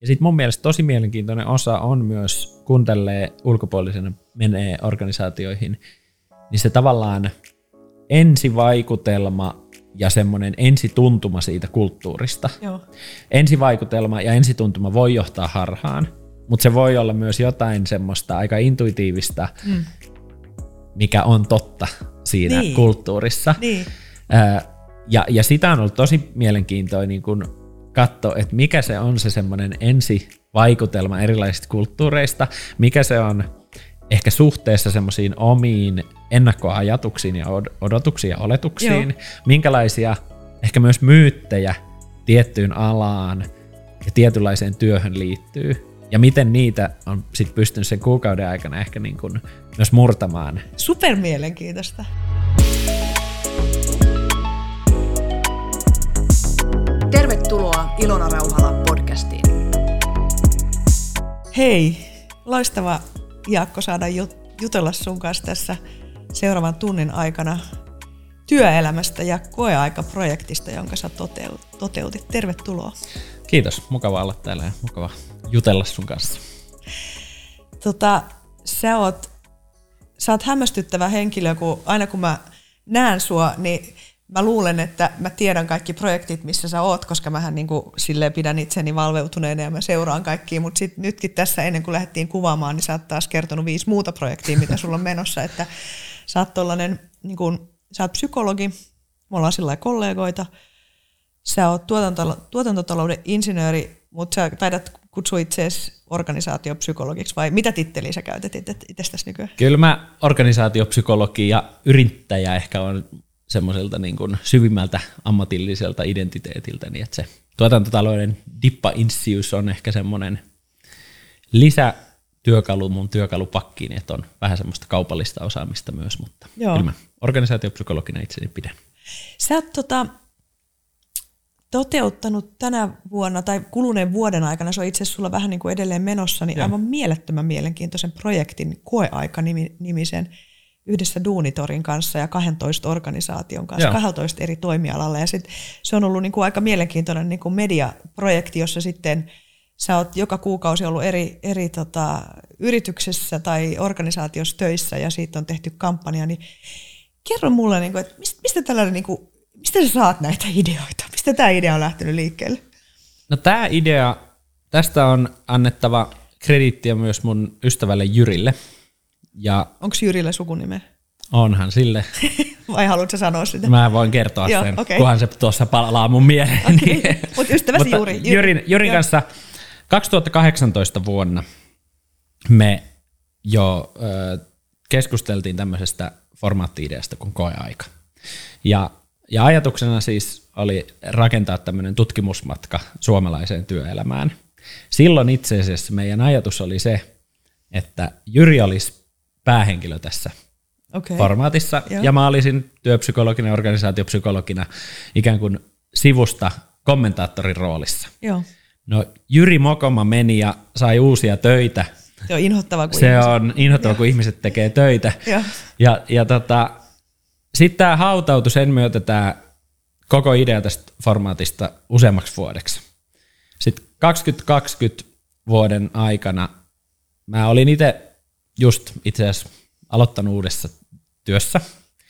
Ja sitten mun mielestä tosi mielenkiintoinen osa on myös, kun tälleen ulkopuolisena menee organisaatioihin, niin se tavallaan ensivaikutelma ja semmoinen ensituntuma siitä kulttuurista. Joo. Ensivaikutelma ja ensituntuma voi johtaa harhaan, mutta se voi olla myös jotain semmoista aika intuitiivista, mm. mikä on totta siinä niin. kulttuurissa. Niin. ja, ja sitä on ollut tosi mielenkiintoinen niin kun katsoa, että mikä se on se semmoinen ensivaikutelma erilaisista kulttuureista, mikä se on ehkä suhteessa semmoisiin omiin ennakkoajatuksiin ja odotuksiin ja oletuksiin, Joo. minkälaisia ehkä myös myyttejä tiettyyn alaan ja tietynlaiseen työhön liittyy, ja miten niitä on sit pystynyt sen kuukauden aikana ehkä niin kuin myös murtamaan. Super mielenkiintoista. Tervetuloa Ilona Rauhala podcastiin. Hei, loistava Jaakko saada jutella sun kanssa tässä seuraavan tunnin aikana työelämästä ja koeaikaprojektista, jonka sä toteutit. Tervetuloa. Kiitos, mukava olla täällä ja mukava jutella sun kanssa. Tota, sä oot, sä oot hämmästyttävä henkilö, kun aina kun mä näen sua, niin mä luulen, että mä tiedän kaikki projektit, missä sä oot, koska mähän niin kuin silleen pidän itseni valveutuneena ja mä seuraan kaikkia, mutta sit nytkin tässä ennen kuin lähdettiin kuvaamaan, niin sä oot taas kertonut viisi muuta projektia, mitä sulla on menossa, että sä oot tollanen, niin kuin, sä oot psykologi, me ollaan sillä kollegoita, sä oot tuotantotalo- tuotantotalouden insinööri, mutta sä taidat kutsua itseäsi organisaatiopsykologiksi vai mitä titteliä sä käytät itsestäsi nykyään? Kyllä mä organisaatiopsykologi ja yrittäjä ehkä on semmoiselta niin kuin syvimmältä ammatilliselta identiteetiltä, niin että se tuotantotalouden dippa insius on ehkä semmoinen lisätyökalu mun työkalupakkiin, että on vähän semmoista kaupallista osaamista myös, mutta Joo. kyllä mä organisaatiopsykologina itseni pidän. Sä oot tota, toteuttanut tänä vuonna tai kuluneen vuoden aikana, se on itse asiassa sulla vähän niin kuin edelleen menossa, niin Joo. aivan mielettömän mielenkiintoisen projektin koeaika-nimisen yhdessä Duunitorin kanssa ja 12 organisaation kanssa, Joo. 12 eri toimialalla. Ja sit se on ollut niin kuin aika mielenkiintoinen niin kuin mediaprojekti, jossa sitten sä oot joka kuukausi ollut eri, eri tota, yrityksessä tai organisaatiossa töissä ja siitä on tehty kampanja, niin kerro mulle, niin kuin, että mistä, mistä, tällainen, niin kuin, mistä sä saat näitä ideoita? Mistä tämä idea on lähtenyt liikkeelle? No tämä idea, tästä on annettava krediittiä myös mun ystävälle Jyrille, ja Onko Jyrillä sukunime? Onhan sille. Vai haluatko sanoa sitä? Mä voin kertoa Joo, sen, okay. kunhan se tuossa palaa mun mieleen. Okay. Niin. Mut ystäväsi Jyri. Jyri. Jyrin, Jyrin kanssa 2018 vuonna me jo ö, keskusteltiin tämmöisestä formaatti-ideasta kuin koeaika. Ja, ja ajatuksena siis oli rakentaa tämmöinen tutkimusmatka suomalaiseen työelämään. Silloin itse asiassa meidän ajatus oli se, että Jyri olisi päähenkilö tässä okay. formaatissa. Joo. Ja mä olisin työpsykologina organisaatiopsykologina ikään kuin sivusta kommentaattorin roolissa. Joo. No Jyri Mokoma meni ja sai uusia töitä. Se on inhottava, kun Se ihmiset... on inhottava, kun ihmiset tekee töitä. Joo. Ja, ja tota, sitten tämä hautautui sen myötä tämä koko idea tästä formaatista useammaksi vuodeksi. Sitten 2020 vuoden aikana mä olin itse just itse asiassa aloittanut uudessa työssä.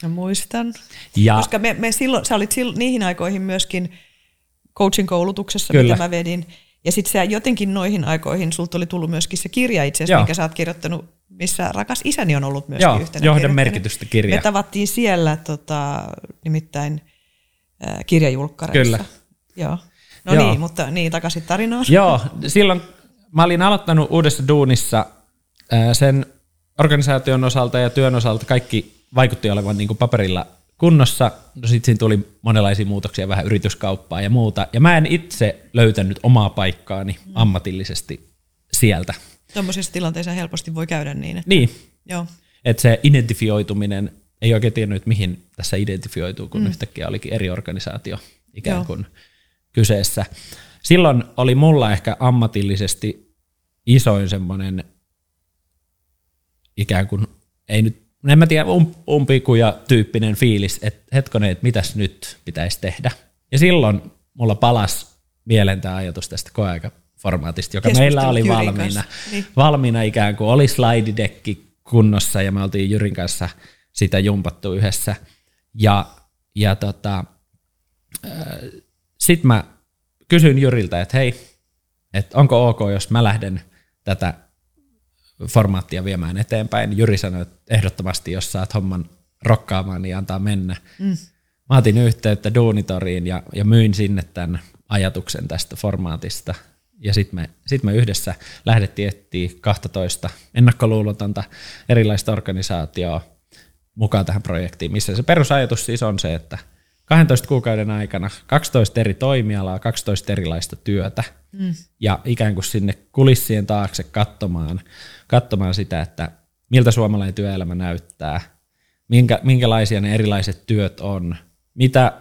Mä muistan. Ja, Koska me, me silloin, sä olit silloin, niihin aikoihin myöskin coaching koulutuksessa, kyllä. mitä mä vedin. Ja sitten se jotenkin noihin aikoihin, sulta oli tullut myöskin se kirja itse asiassa, minkä sä oot kirjoittanut, missä rakas isäni on ollut myöskin Joo, yhtenä johdon merkitystä kirja. Me tavattiin siellä tota, nimittäin äh, kirjajulkkareissa. Kyllä. Joo. No Joo. niin, mutta niin, takaisin tarinaan. Joo, silloin mä olin aloittanut uudessa duunissa sen organisaation osalta ja työn osalta kaikki vaikutti olevan niin kuin paperilla kunnossa. No sitten siinä tuli monenlaisia muutoksia, vähän yrityskauppaa ja muuta. Ja mä en itse löytänyt omaa paikkaani mm. ammatillisesti sieltä. Tuommoisessa tilanteessa helposti voi käydä niin. Että... Niin. Joo. Että se identifioituminen ei oikein tiennyt, mihin tässä identifioituu, kun mm. yhtäkkiä olikin eri organisaatio ikään kuin Joo. kyseessä. Silloin oli mulla ehkä ammatillisesti isoin semmoinen ikään kuin, ei nyt, en mä tiedä, um, umpikuja tyyppinen fiilis, että hetkonen, että mitäs nyt pitäisi tehdä. Ja silloin mulla palas mieleen tämä ajatus tästä formaatista, joka Keskustelu meillä oli Jyrin valmiina, kanssa. Niin. valmiina ikään kuin oli slidedekki kunnossa ja me oltiin Jyrin kanssa sitä jumpattu yhdessä. Ja, ja tota, sitten mä kysyin Jyriltä, että hei, että onko ok, jos mä lähden tätä formaattia viemään eteenpäin. Jyri sanoi, että ehdottomasti, jos saat homman rokkaamaan, niin antaa mennä. Mm. Mä otin yhteyttä Duunitoriin ja, ja myin sinne tämän ajatuksen tästä formaatista. Ja sitten me, sit me yhdessä lähdettiin etsiä 12 ennakkoluulotonta erilaista organisaatioa mukaan tähän projektiin, missä se perusajatus siis on se, että 12 kuukauden aikana 12 eri toimialaa, 12 erilaista työtä mm. ja ikään kuin sinne kulissien taakse katsomaan, katsomaan sitä, että miltä suomalainen työelämä näyttää, minkä, minkälaisia ne erilaiset työt on, mitä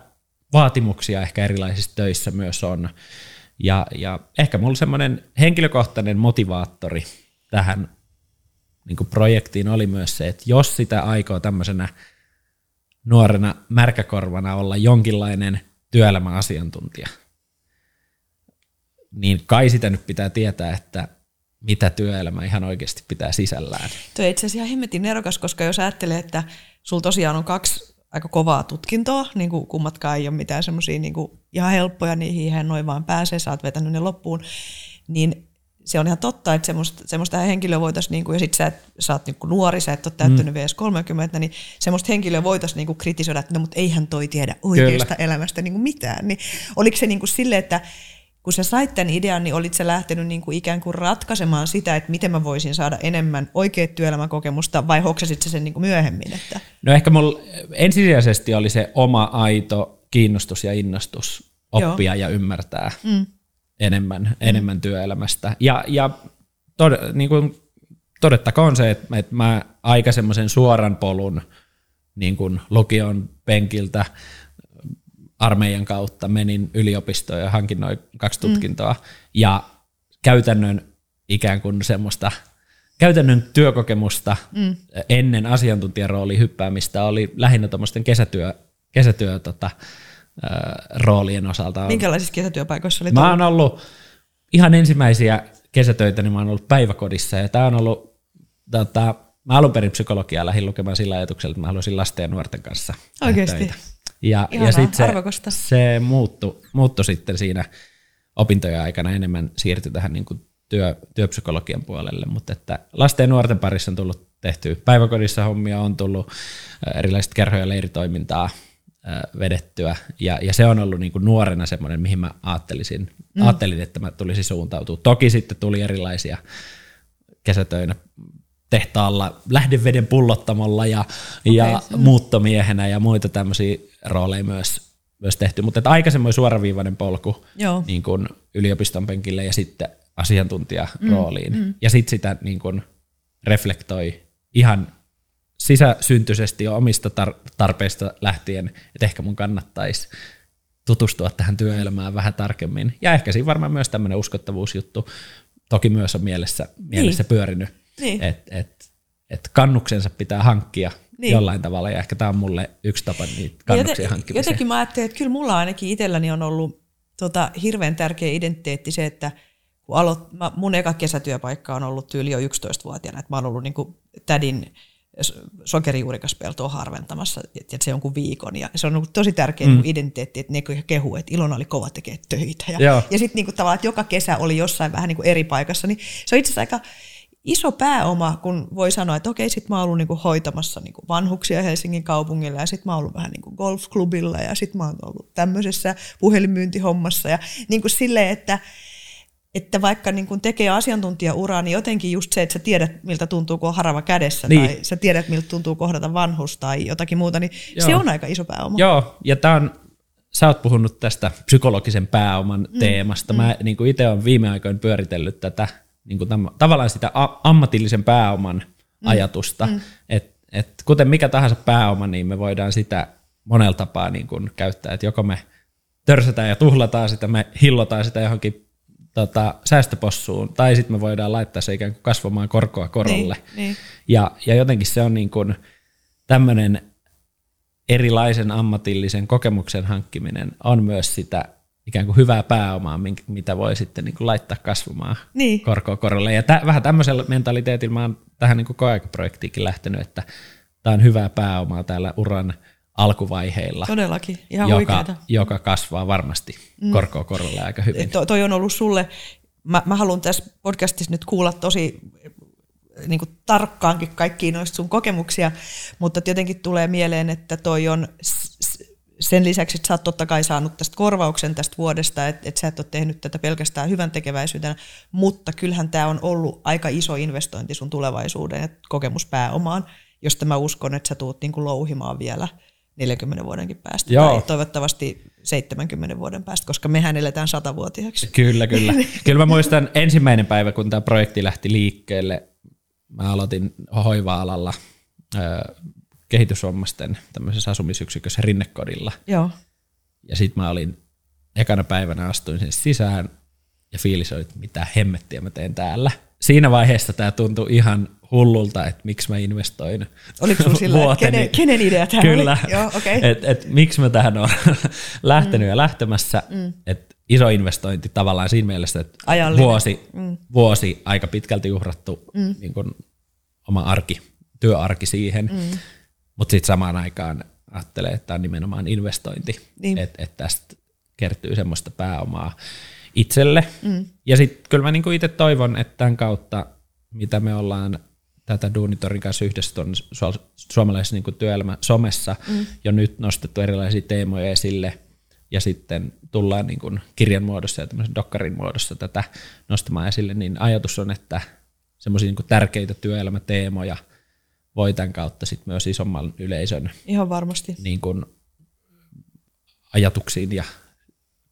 vaatimuksia ehkä erilaisissa töissä myös on. Ja, ja ehkä mulla semmoinen henkilökohtainen motivaattori tähän niin projektiin oli myös se, että jos sitä aikoo tämmöisenä nuorena märkäkorvana olla jonkinlainen työelämäasiantuntija, niin kai sitä nyt pitää tietää, että mitä työelämä ihan oikeasti pitää sisällään. Tuo itse asiassa ihan hemmetin nerokas, koska jos ajattelee, että sulla tosiaan on kaksi aika kovaa tutkintoa, niin kuin kummatkaan ei ole mitään semmoisia niin ihan helppoja, niihin ihan noin vaan pääsee, sä oot vetänyt ne loppuun, niin se on ihan totta, että semmoista, semmoista henkilöä voitaisiin, niin kuin, ja sitten sä, et, sä oot niin kuin nuori, sä et ole täyttänyt mm. VS30, niin semmoista henkilöä voitaisiin niin kuin kritisoida, että no, mutta eihän toi tiedä oikeasta Kyllä. elämästä niin kuin mitään. Niin oliko se niin kuin silleen, että kun sä sait tämän idean, niin olit sä lähtenyt niin kuin ikään kuin ratkaisemaan sitä, että miten mä voisin saada enemmän oikeat työelämäkokemusta, vai hoksasit sä sen niin kuin myöhemmin? Että? No ehkä mulla ensisijaisesti oli se oma aito kiinnostus ja innostus oppia Joo. ja ymmärtää mm. enemmän, mm. enemmän työelämästä. Ja, ja tod, niin kuin todettakoon se, että, että mä aika semmoisen suoran polun niin kuin lukion penkiltä armeijan kautta menin yliopistoon ja hankin noin kaksi tutkintoa. Mm. Ja käytännön ikään kuin semmoista käytännön työkokemusta mm. ennen asiantuntijarooli hyppäämistä oli lähinnä tuommoisten kesätyö, kesätyö tota, roolien osalta. Minkälaisissa kesätyöpaikoissa oli Mä oon ollut ihan ensimmäisiä kesätöitä, niin mä oon ollut päiväkodissa ja tämä on ollut, tota, mä alun perin psykologiaa lähdin lukemaan sillä ajatuksella, että mä haluaisin lasten ja nuorten kanssa Oikeasti? Töitä. Ja, Ihanaa, ja sitten se, se muuttui, muuttui sitten siinä opintojen aikana enemmän siirtyi tähän niin kuin työ, työpsykologian puolelle, mutta että lasten ja nuorten parissa on tullut tehty päiväkodissa hommia, on tullut erilaiset kerho- ja leiritoimintaa vedettyä, ja, ja se on ollut niin kuin nuorena semmoinen, mihin mä ajattelisin, mm. ajattelin, että mä tulisin suuntautua. Toki sitten tuli erilaisia kesätöinä tehtaalla lähdeveden pullottamolla ja, okay. ja muuttomiehenä ja muita tämmöisiä rooleja myös, myös tehty. Mutta että aika semmoinen suoraviivainen polku Joo. Niin kuin yliopiston penkille ja sitten asiantuntijarooliin. Mm, mm. Ja sitten sitä niin kuin reflektoi ihan sisäsyntyisesti jo omista tar- tarpeista lähtien, että ehkä mun kannattaisi tutustua tähän työelämään vähän tarkemmin. Ja ehkä siinä varmaan myös tämmöinen uskottavuusjuttu toki myös on mielessä, mielessä niin. pyörinyt niin. Että et, et kannuksensa pitää hankkia niin. jollain tavalla, ja ehkä tämä on mulle yksi tapa niitä kannuksia joten, hankkimiseen. Jotenkin mä ajattelin, että kyllä mulla ainakin itselläni on ollut tota, hirveän tärkeä identiteetti se, että kun aloit, mä, mun eka kesätyöpaikka on ollut tyyli jo 11-vuotiaana, että mä oon ollut niin kuin tädin sokerijuurikaspeltoa harventamassa, että se jonkun viikon. Ja se on ollut tosi tärkeä mm. identiteetti, että ne kehu, että Ilona oli kova tekee töitä. Ja, ja sitten niin tavallaan, että joka kesä oli jossain vähän niin kuin eri paikassa, niin se on itse asiassa aika iso pääoma, kun voi sanoa, että okei, sit mä oon ollut niinku hoitamassa niinku vanhuksia Helsingin kaupungilla ja sit mä oon ollut vähän niinku golfklubilla ja sit mä oon ollut tämmöisessä puhelinmyyntihommassa ja niinku silleen, että, että vaikka niin kun tekee asiantuntijauraa, niin jotenkin just se, että sä tiedät, miltä tuntuu, kun on harava kädessä, niin. tai sä tiedät, miltä tuntuu kohdata vanhus tai jotakin muuta, niin Joo. se on aika iso pääoma. Joo, ja tämä on, sä oot puhunut tästä psykologisen pääoman mm, teemasta. Mm. Mä niin itse olen viime aikoina pyöritellyt tätä niin kuin tam, tavallaan sitä a, ammatillisen pääoman mm. ajatusta, mm. että et kuten mikä tahansa pääoma, niin me voidaan sitä monella tapaa niin kuin käyttää, että joko me törsätään ja tuhlataan sitä, me hillotaan sitä johonkin tota, säästöpossuun, tai sitten me voidaan laittaa se ikään kuin kasvamaan korkoa korolle. Niin, niin. Ja, ja jotenkin se on niin kuin tämmöinen erilaisen ammatillisen kokemuksen hankkiminen on myös sitä ikään kuin hyvää pääomaa, mitä voi sitten niin kuin laittaa kasvamaan Niin. korkoa korolle. Ja tä, vähän tämmöisellä mentaliteetilla mä oon tähän niin koeaikaprojektiinkin lähtenyt, että tämä on hyvää pääomaa täällä uran alkuvaiheilla, Todellakin, ihan joka, joka kasvaa varmasti mm. korkoa korolle aika hyvin. To, toi on ollut sulle, mä, mä haluan tässä podcastissa nyt kuulla tosi niin kuin tarkkaankin kaikkiin noista sun kokemuksia, mutta tietenkin tulee mieleen, että toi on sen lisäksi, että sä oot totta kai saanut tästä korvauksen tästä vuodesta, että, että sä et ole tehnyt tätä pelkästään hyvän tekeväisyytenä, mutta kyllähän tämä on ollut aika iso investointi sun tulevaisuuden ja kokemuspääomaan, josta mä uskon, että sä tuut niin kuin louhimaan vielä 40 vuodenkin päästä Joo. tai toivottavasti 70 vuoden päästä, koska mehän eletään satavuotiaaksi. Kyllä, kyllä. kyllä mä muistan ensimmäinen päivä, kun tämä projekti lähti liikkeelle. Mä aloitin hoiva-alalla kehitysvammaisten tämmöisessä asumisyksikössä Rinnekodilla. Joo. Ja sitten mä olin, ekana päivänä astuin sen sisään ja fiilis oli, että mitä hemmettiä mä teen täällä. Siinä vaiheessa tämä tuntui ihan hullulta, että miksi mä investoin Oliko sulla sillä, että vuoteni. kenen, kenen idea tämä Kyllä. oli? Joo, okei. et, et, miksi mä tähän olen lähtenyt mm. ja lähtemässä. Mm. Et iso investointi tavallaan siinä mielessä, että Ajallinen. vuosi, mm. vuosi aika pitkälti uhrattu mm. niin kun oma arki, työarki siihen. Mm. Mutta sitten samaan aikaan ajattelee, että tämä on nimenomaan investointi, Niin. että et tästä kertyy semmoista pääomaa itselle. Mm. Ja sitten kyllä mä niinku itse toivon, että tämän kautta, mitä me ollaan tätä Duunitorin kanssa yhdessä tuon su- suomalaisessa niinku työelämä somessa mm. jo nyt nostettu erilaisia teemoja esille, ja sitten tullaan niin kuin kirjan muodossa ja tämmöisen dokkarin muodossa tätä nostamaan esille, niin ajatus on, että semmoisia niin tärkeitä työelämäteemoja voi tämän kautta sit myös isomman yleisön Ihan varmasti. niin kuin ajatuksiin ja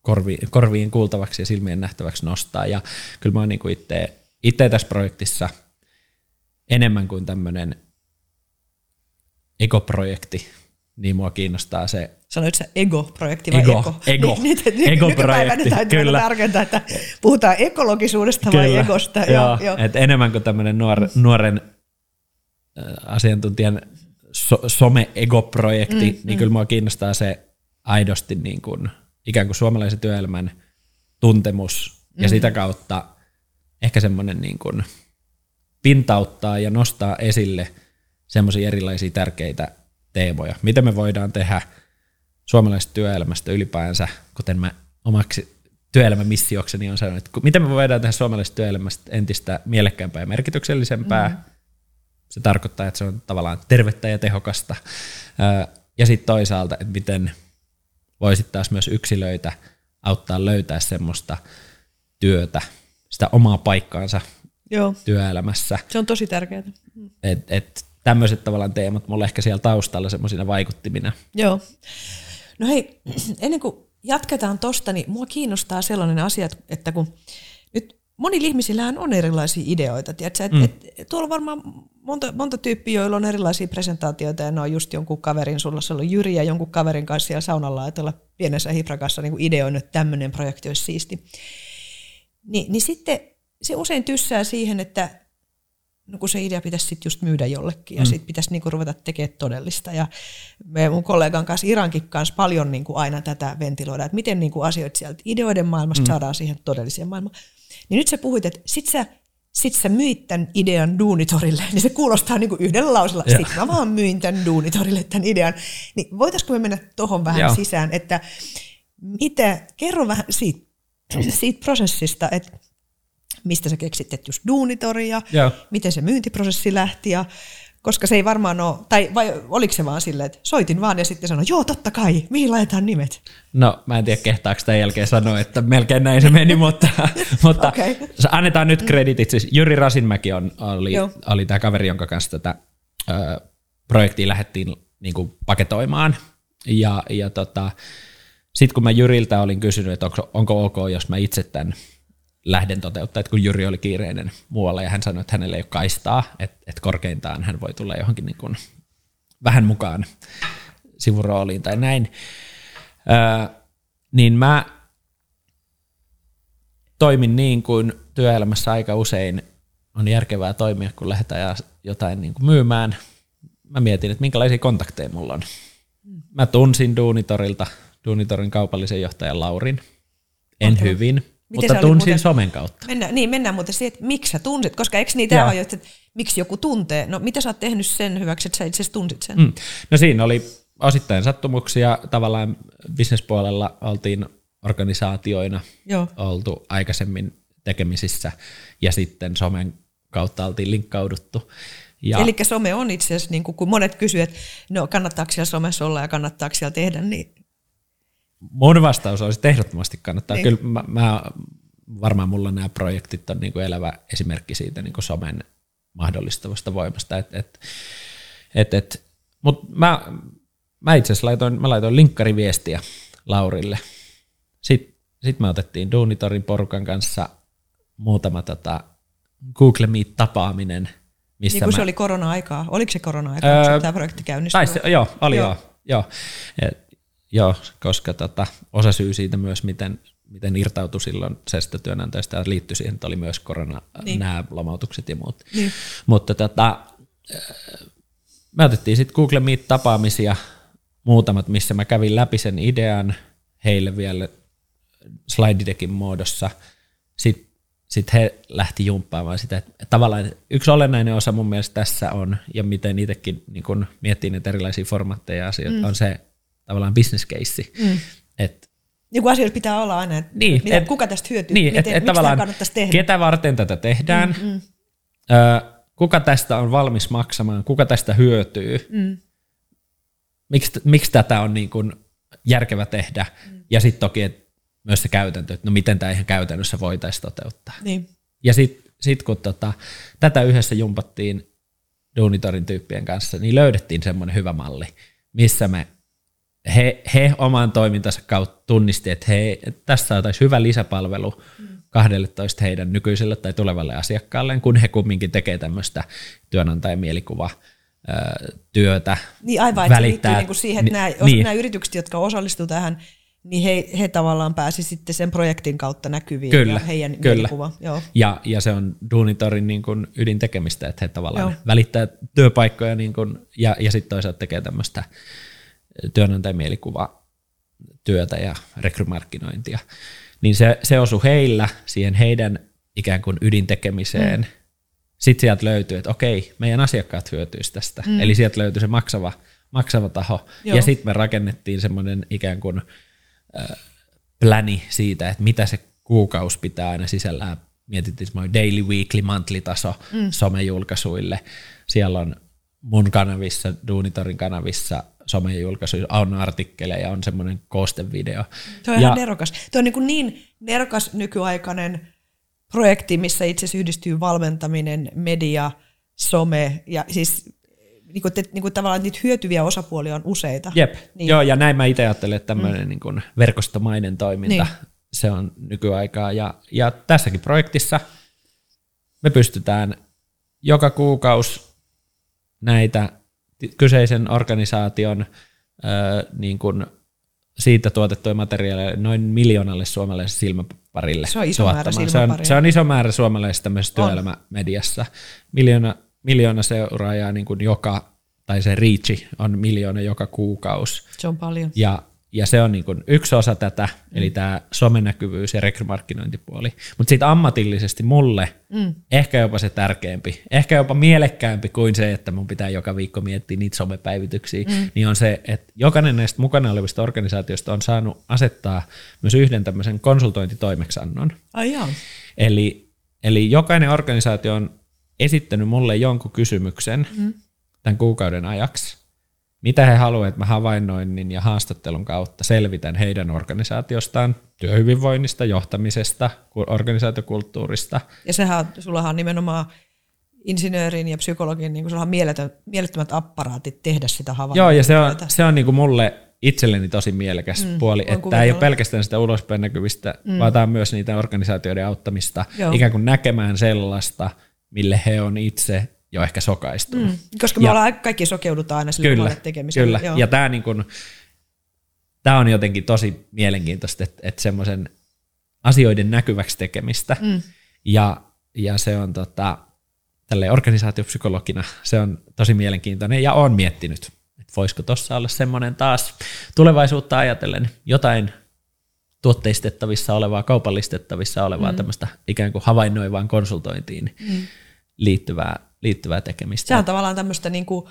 korviin, korviin kuultavaksi ja silmien nähtäväksi nostaa. Ja kyllä mä oon niin itse, itse tässä projektissa enemmän kuin tämmöinen ekoprojekti, niin mua kiinnostaa se Sanoit sä ego-projekti vai Ego, eko? ego. Niin, nyt, nyt, Ego-projekti, täytyy kyllä. kyllä. tarkentaa, että puhutaan ekologisuudesta vai egosta. Joo, joo. Et enemmän kuin tämmöinen nuor, nuoren asiantuntijan so, some-ego-projekti, mm, niin mm. kyllä mua kiinnostaa se aidosti niin kuin, ikään kuin suomalaisen työelämän tuntemus ja sitä kautta ehkä semmoinen niin kuin pintauttaa ja nostaa esille semmoisia erilaisia tärkeitä teemoja. Mitä me voidaan tehdä suomalaisesta työelämästä ylipäänsä, kuten mä omaksi työelämämissiokseni on sanonut, että miten me voidaan tehdä suomalaisesta työelämästä entistä mielekkäämpää ja merkityksellisempää. Mm. Se tarkoittaa, että se on tavallaan tervettä ja tehokasta. Ja sitten toisaalta, että miten voisit taas myös yksilöitä auttaa löytää semmoista työtä, sitä omaa paikkaansa joo, työelämässä. se on tosi tärkeää. Et, et tämmöiset tavallaan teemat mulla ehkä siellä taustalla semmoisina vaikuttimina. Joo. No hei, ennen kuin jatketaan tosta, niin mua kiinnostaa sellainen asia, että- kun monilla ihmisillähän on erilaisia ideoita, tiedätkö? Et, mm. et, tuolla on varmaan monta, monta tyyppiä, joilla on erilaisia presentaatioita ja ne on just jonkun kaverin, sulla se on Jyri ja jonkun kaverin kanssa siellä saunalla ajatella pienessä hifrakassa niin ideoinut, että tämmöinen projekti olisi siisti. Ni, niin sitten se usein tyssää siihen, että no kun se idea pitäisi sitten just myydä jollekin ja mm. sitten pitäisi niinku ruveta tekemään todellista. Ja me mun kollegan kanssa Irankin kanssa paljon niinku aina tätä ventiloida, että miten niinku asioita sieltä ideoiden maailmasta mm. saadaan siihen todelliseen maailmaan. Niin nyt sä puhuit, että sit sä, sit sä myit tämän idean Duunitorille, niin se kuulostaa niinku yhdellä lausella, Joo. sit mä vaan myin tämän Duunitorille tämän idean. Niin voitaisiko me mennä tohon vähän Joo. sisään, että mitä, kerro vähän siitä, siitä prosessista, että mistä sä keksit, että just Duunitori ja Joo. miten se myyntiprosessi lähti ja koska se ei varmaan ole, tai vai oliko se vaan silleen, että soitin vaan ja sitten sanoin, joo totta kai, mihin laitetaan nimet? No, mä en tiedä kehtaako tämän jälkeen sanoa, että melkein näin se meni, mutta, mutta okay. annetaan nyt kreditit. Siis Jyri Rasinmäki on, oli, Joo. oli tämä kaveri, jonka kanssa tätä ö, projektia lähdettiin niin kuin paketoimaan. Ja, ja tota, sitten kun mä Jyriltä olin kysynyt, että onko, onko ok, jos mä itse tämän lähden toteuttaa, että kun Jyri oli kiireinen muualla ja hän sanoi, että hänellä ei ole kaistaa, että, että korkeintaan hän voi tulla johonkin niin kuin vähän mukaan sivurooliin tai näin, Öö, niin mä toimin niin kuin työelämässä aika usein on järkevää toimia, kun lähdetään jotain niin kuin myymään. Mä mietin, että minkälaisia kontakteja mulla on. Mä tunsin Duunitorilta, Duunitorin kaupallisen johtajan Laurin. En Ootko? hyvin, Miten mutta tunsin muuten- somen kautta. Mennään, niin, mennään muuten siihen, että miksi sä tunsit, koska eikö niitä Joo. ole, että miksi joku tuntee. No mitä sä oot tehnyt sen hyväksi, että sä itse tunsit sen? Mm. No siinä oli osittain sattumuksia. Tavallaan bisnespuolella oltiin organisaatioina Joo. oltu aikaisemmin tekemisissä ja sitten somen kautta oltiin linkkauduttu. Ja Eli some on itse asiassa, niin kuin, kun monet kysyvät, että no kannattaako siellä somessa olla ja kannattaako siellä tehdä, niin mun vastaus olisi että ehdottomasti kannattaa. Niin. Kyllä mä, mä, varmaan mulla nämä projektit on niin kuin elävä esimerkki siitä niin kuin somen mahdollistavasta voimasta. Et, et, et, et, Mutta mä, mä itse asiassa laitoin, mä laitoin linkkariviestiä Laurille. Sitten sit me otettiin Duunitorin porukan kanssa muutama tota, Google Meet-tapaaminen, missä niin kuin mä, se oli korona-aikaa. Oliko se korona-aikaa, Öö, kun tämä projekti käynnistyi? Joo, oli joo. Joo. joo. joo. Et, joo koska tota, osa syy siitä myös, miten, miten irtautui silloin sestä työnantajasta, ja liittyi siihen, että oli myös korona, niin. Nämä lomautukset ja muut. Niin. Mutta tota, äh, me otettiin sitten Google Meet-tapaamisia, muutamat, missä mä kävin läpi sen idean heille vielä slide deckin muodossa. Sitten sit he lähti jumppaamaan sitä. Että tavallaan yksi olennainen osa mun mielestä tässä on, ja miten itsekin niin kun miettii näitä erilaisia formaatteja ja asioita, mm. on se tavallaan business case. Mm. Että Niin kuin asioilla pitää olla aina, että Niin, mitä, et- kuka tästä hyötyy, niin, miten, että et miksi tavallaan kannattaisi tehdä. ketä varten tätä tehdään, mm, mm. Ö, kuka tästä on valmis maksamaan, kuka tästä hyötyy, mm. miksi, miksi tätä on niin kuin järkevä tehdä, mm. ja sitten toki et myös se käytäntö, että no miten tämä ihan käytännössä voitaisiin toteuttaa. Niin. Ja sitten sit kun tota, tätä yhdessä jumpattiin Duunitorin tyyppien kanssa, niin löydettiin semmoinen hyvä malli, missä me he, he oman toimintansa kautta tunnisti, että he, että tässä saataisiin hyvä lisäpalvelu mm. 12 heidän nykyiselle tai tulevalle asiakkaalleen, kun he kumminkin tekee tämmöistä työnantajan mielikuva työtä. Niin aivan, että se liittyy välittää- niin kuin siihen, että nämä, niin. nämä yritykset, jotka osallistuivat tähän, niin he, he tavallaan pääsi sitten sen projektin kautta näkyviin Kyllä, ja heidän kyllä. mielikuva. Joo. Ja, ja se on Duunitorin niin kuin ydintekemistä, että he tavallaan Joo. välittää työpaikkoja niin kuin, ja, ja sitten toisaalta tekee tämmöistä työnantajan mielikuva työtä ja rekrymarkkinointia. Niin se, se osui heillä siihen heidän ikään kuin ydintekemiseen. Mm. Sitten sieltä löytyy, että okei, meidän asiakkaat hyötyisi tästä. Mm. Eli sieltä löytyi se maksava, maksava taho. Joo. Ja sitten me rakennettiin semmoinen ikään kuin äh, pläni siitä, että mitä se kuukausi pitää aina sisällään. Mietittiin semmoinen daily, weekly, monthly taso mm. somejulkaisuille. Siellä on mun kanavissa, Duunitorin kanavissa somejulkaisuja, on artikkeleja, on semmoinen koostevideo. Tuo on Ja- ihan nerokas. Tuo on niin, kuin niin nerokas nykyaikainen projekti, missä itse asiassa yhdistyy valmentaminen, media, some ja siis niin kuin, te, niin kuin tavallaan niitä hyötyviä osapuolia on useita. Jep, Niin. joo, ja näin mä itse ajattelen, että tämmöinen mm. niin kuin verkostomainen toiminta, Niin. se on nykyaikaa. Ja, ja tässäkin projektissa me pystytään joka kuukausi näitä kyseisen organisaation ö, niin kuin siitä tuotettuja materiaaleja noin miljoonalle suomalaiselle silmäparille Se on iso määrä tuottamaan. se, on, silmäparia. se on iso määrä suomalaisessa tämmöisessä On. työelämämediassa. Miljoona, miljoona seuraajaa niin kuin joka, tai se reachi on miljoona joka kuukausi. Se on paljon. Ja, ja se on niin kuin yksi osa tätä, mm. eli tämä somenäkyvyys ja rekrymarkkinointipuoli. Mutta sitten ammatillisesti mulle mm. ehkä jopa se tärkeämpi, ehkä jopa mielekkäämpi kuin se, että mun pitää joka viikko miettiä niitä somepäivityksiä, mm. niin on se, että jokainen näistä mukana olevista organisaatioista on saanut asettaa myös yhden tämmöisen konsultointitoimeksannon. Ai joo. Eli, eli jokainen organisaatio on esittänyt mulle jonkun kysymyksen mm. tämän kuukauden ajaksi, mitä he haluavat, että mä havainnoinnin ja haastattelun kautta selvitän heidän organisaatiostaan, työhyvinvoinnista, johtamisesta, ku- organisaatiokulttuurista. Ja sehän on, sullahan on nimenomaan insinöörin ja psykologin, niin kuin sulla on mieletön, mielettömät apparaatit tehdä sitä havaintoa. Joo, ja se on, se on niinku mulle itselleni tosi mielekäs mm, puoli, että tämä ei ole pelkästään sitä ulospäin näkyvistä, mm. vaan tämä on myös niitä organisaatioiden auttamista Joo. ikään kuin näkemään sellaista, mille he on itse jo ehkä sokaistunut. Mm, koska me Ja- ollaan kaikki sokeudutaan aina sille Kyllä, tekemiselle. kyllä. Joo. Ja tämä niin kun, tää on jotenkin tosi mielenkiintoista, että, että semmoisen asioiden näkyväksi tekemistä. Mm. Ja, ja se on tota, tälle organisaatiopsykologina se on tosi mielenkiintoinen ja on miettinyt, että voisiko tuossa olla semmoinen taas tulevaisuutta ajatellen jotain tuotteistettavissa olevaa, kaupallistettavissa olevaa mm. tämmöistä ikään kuin havainnoivaan konsultointiin mm. Liittyvää, liittyvää tekemistä. Se on tavallaan tämmöistä, niin kuin,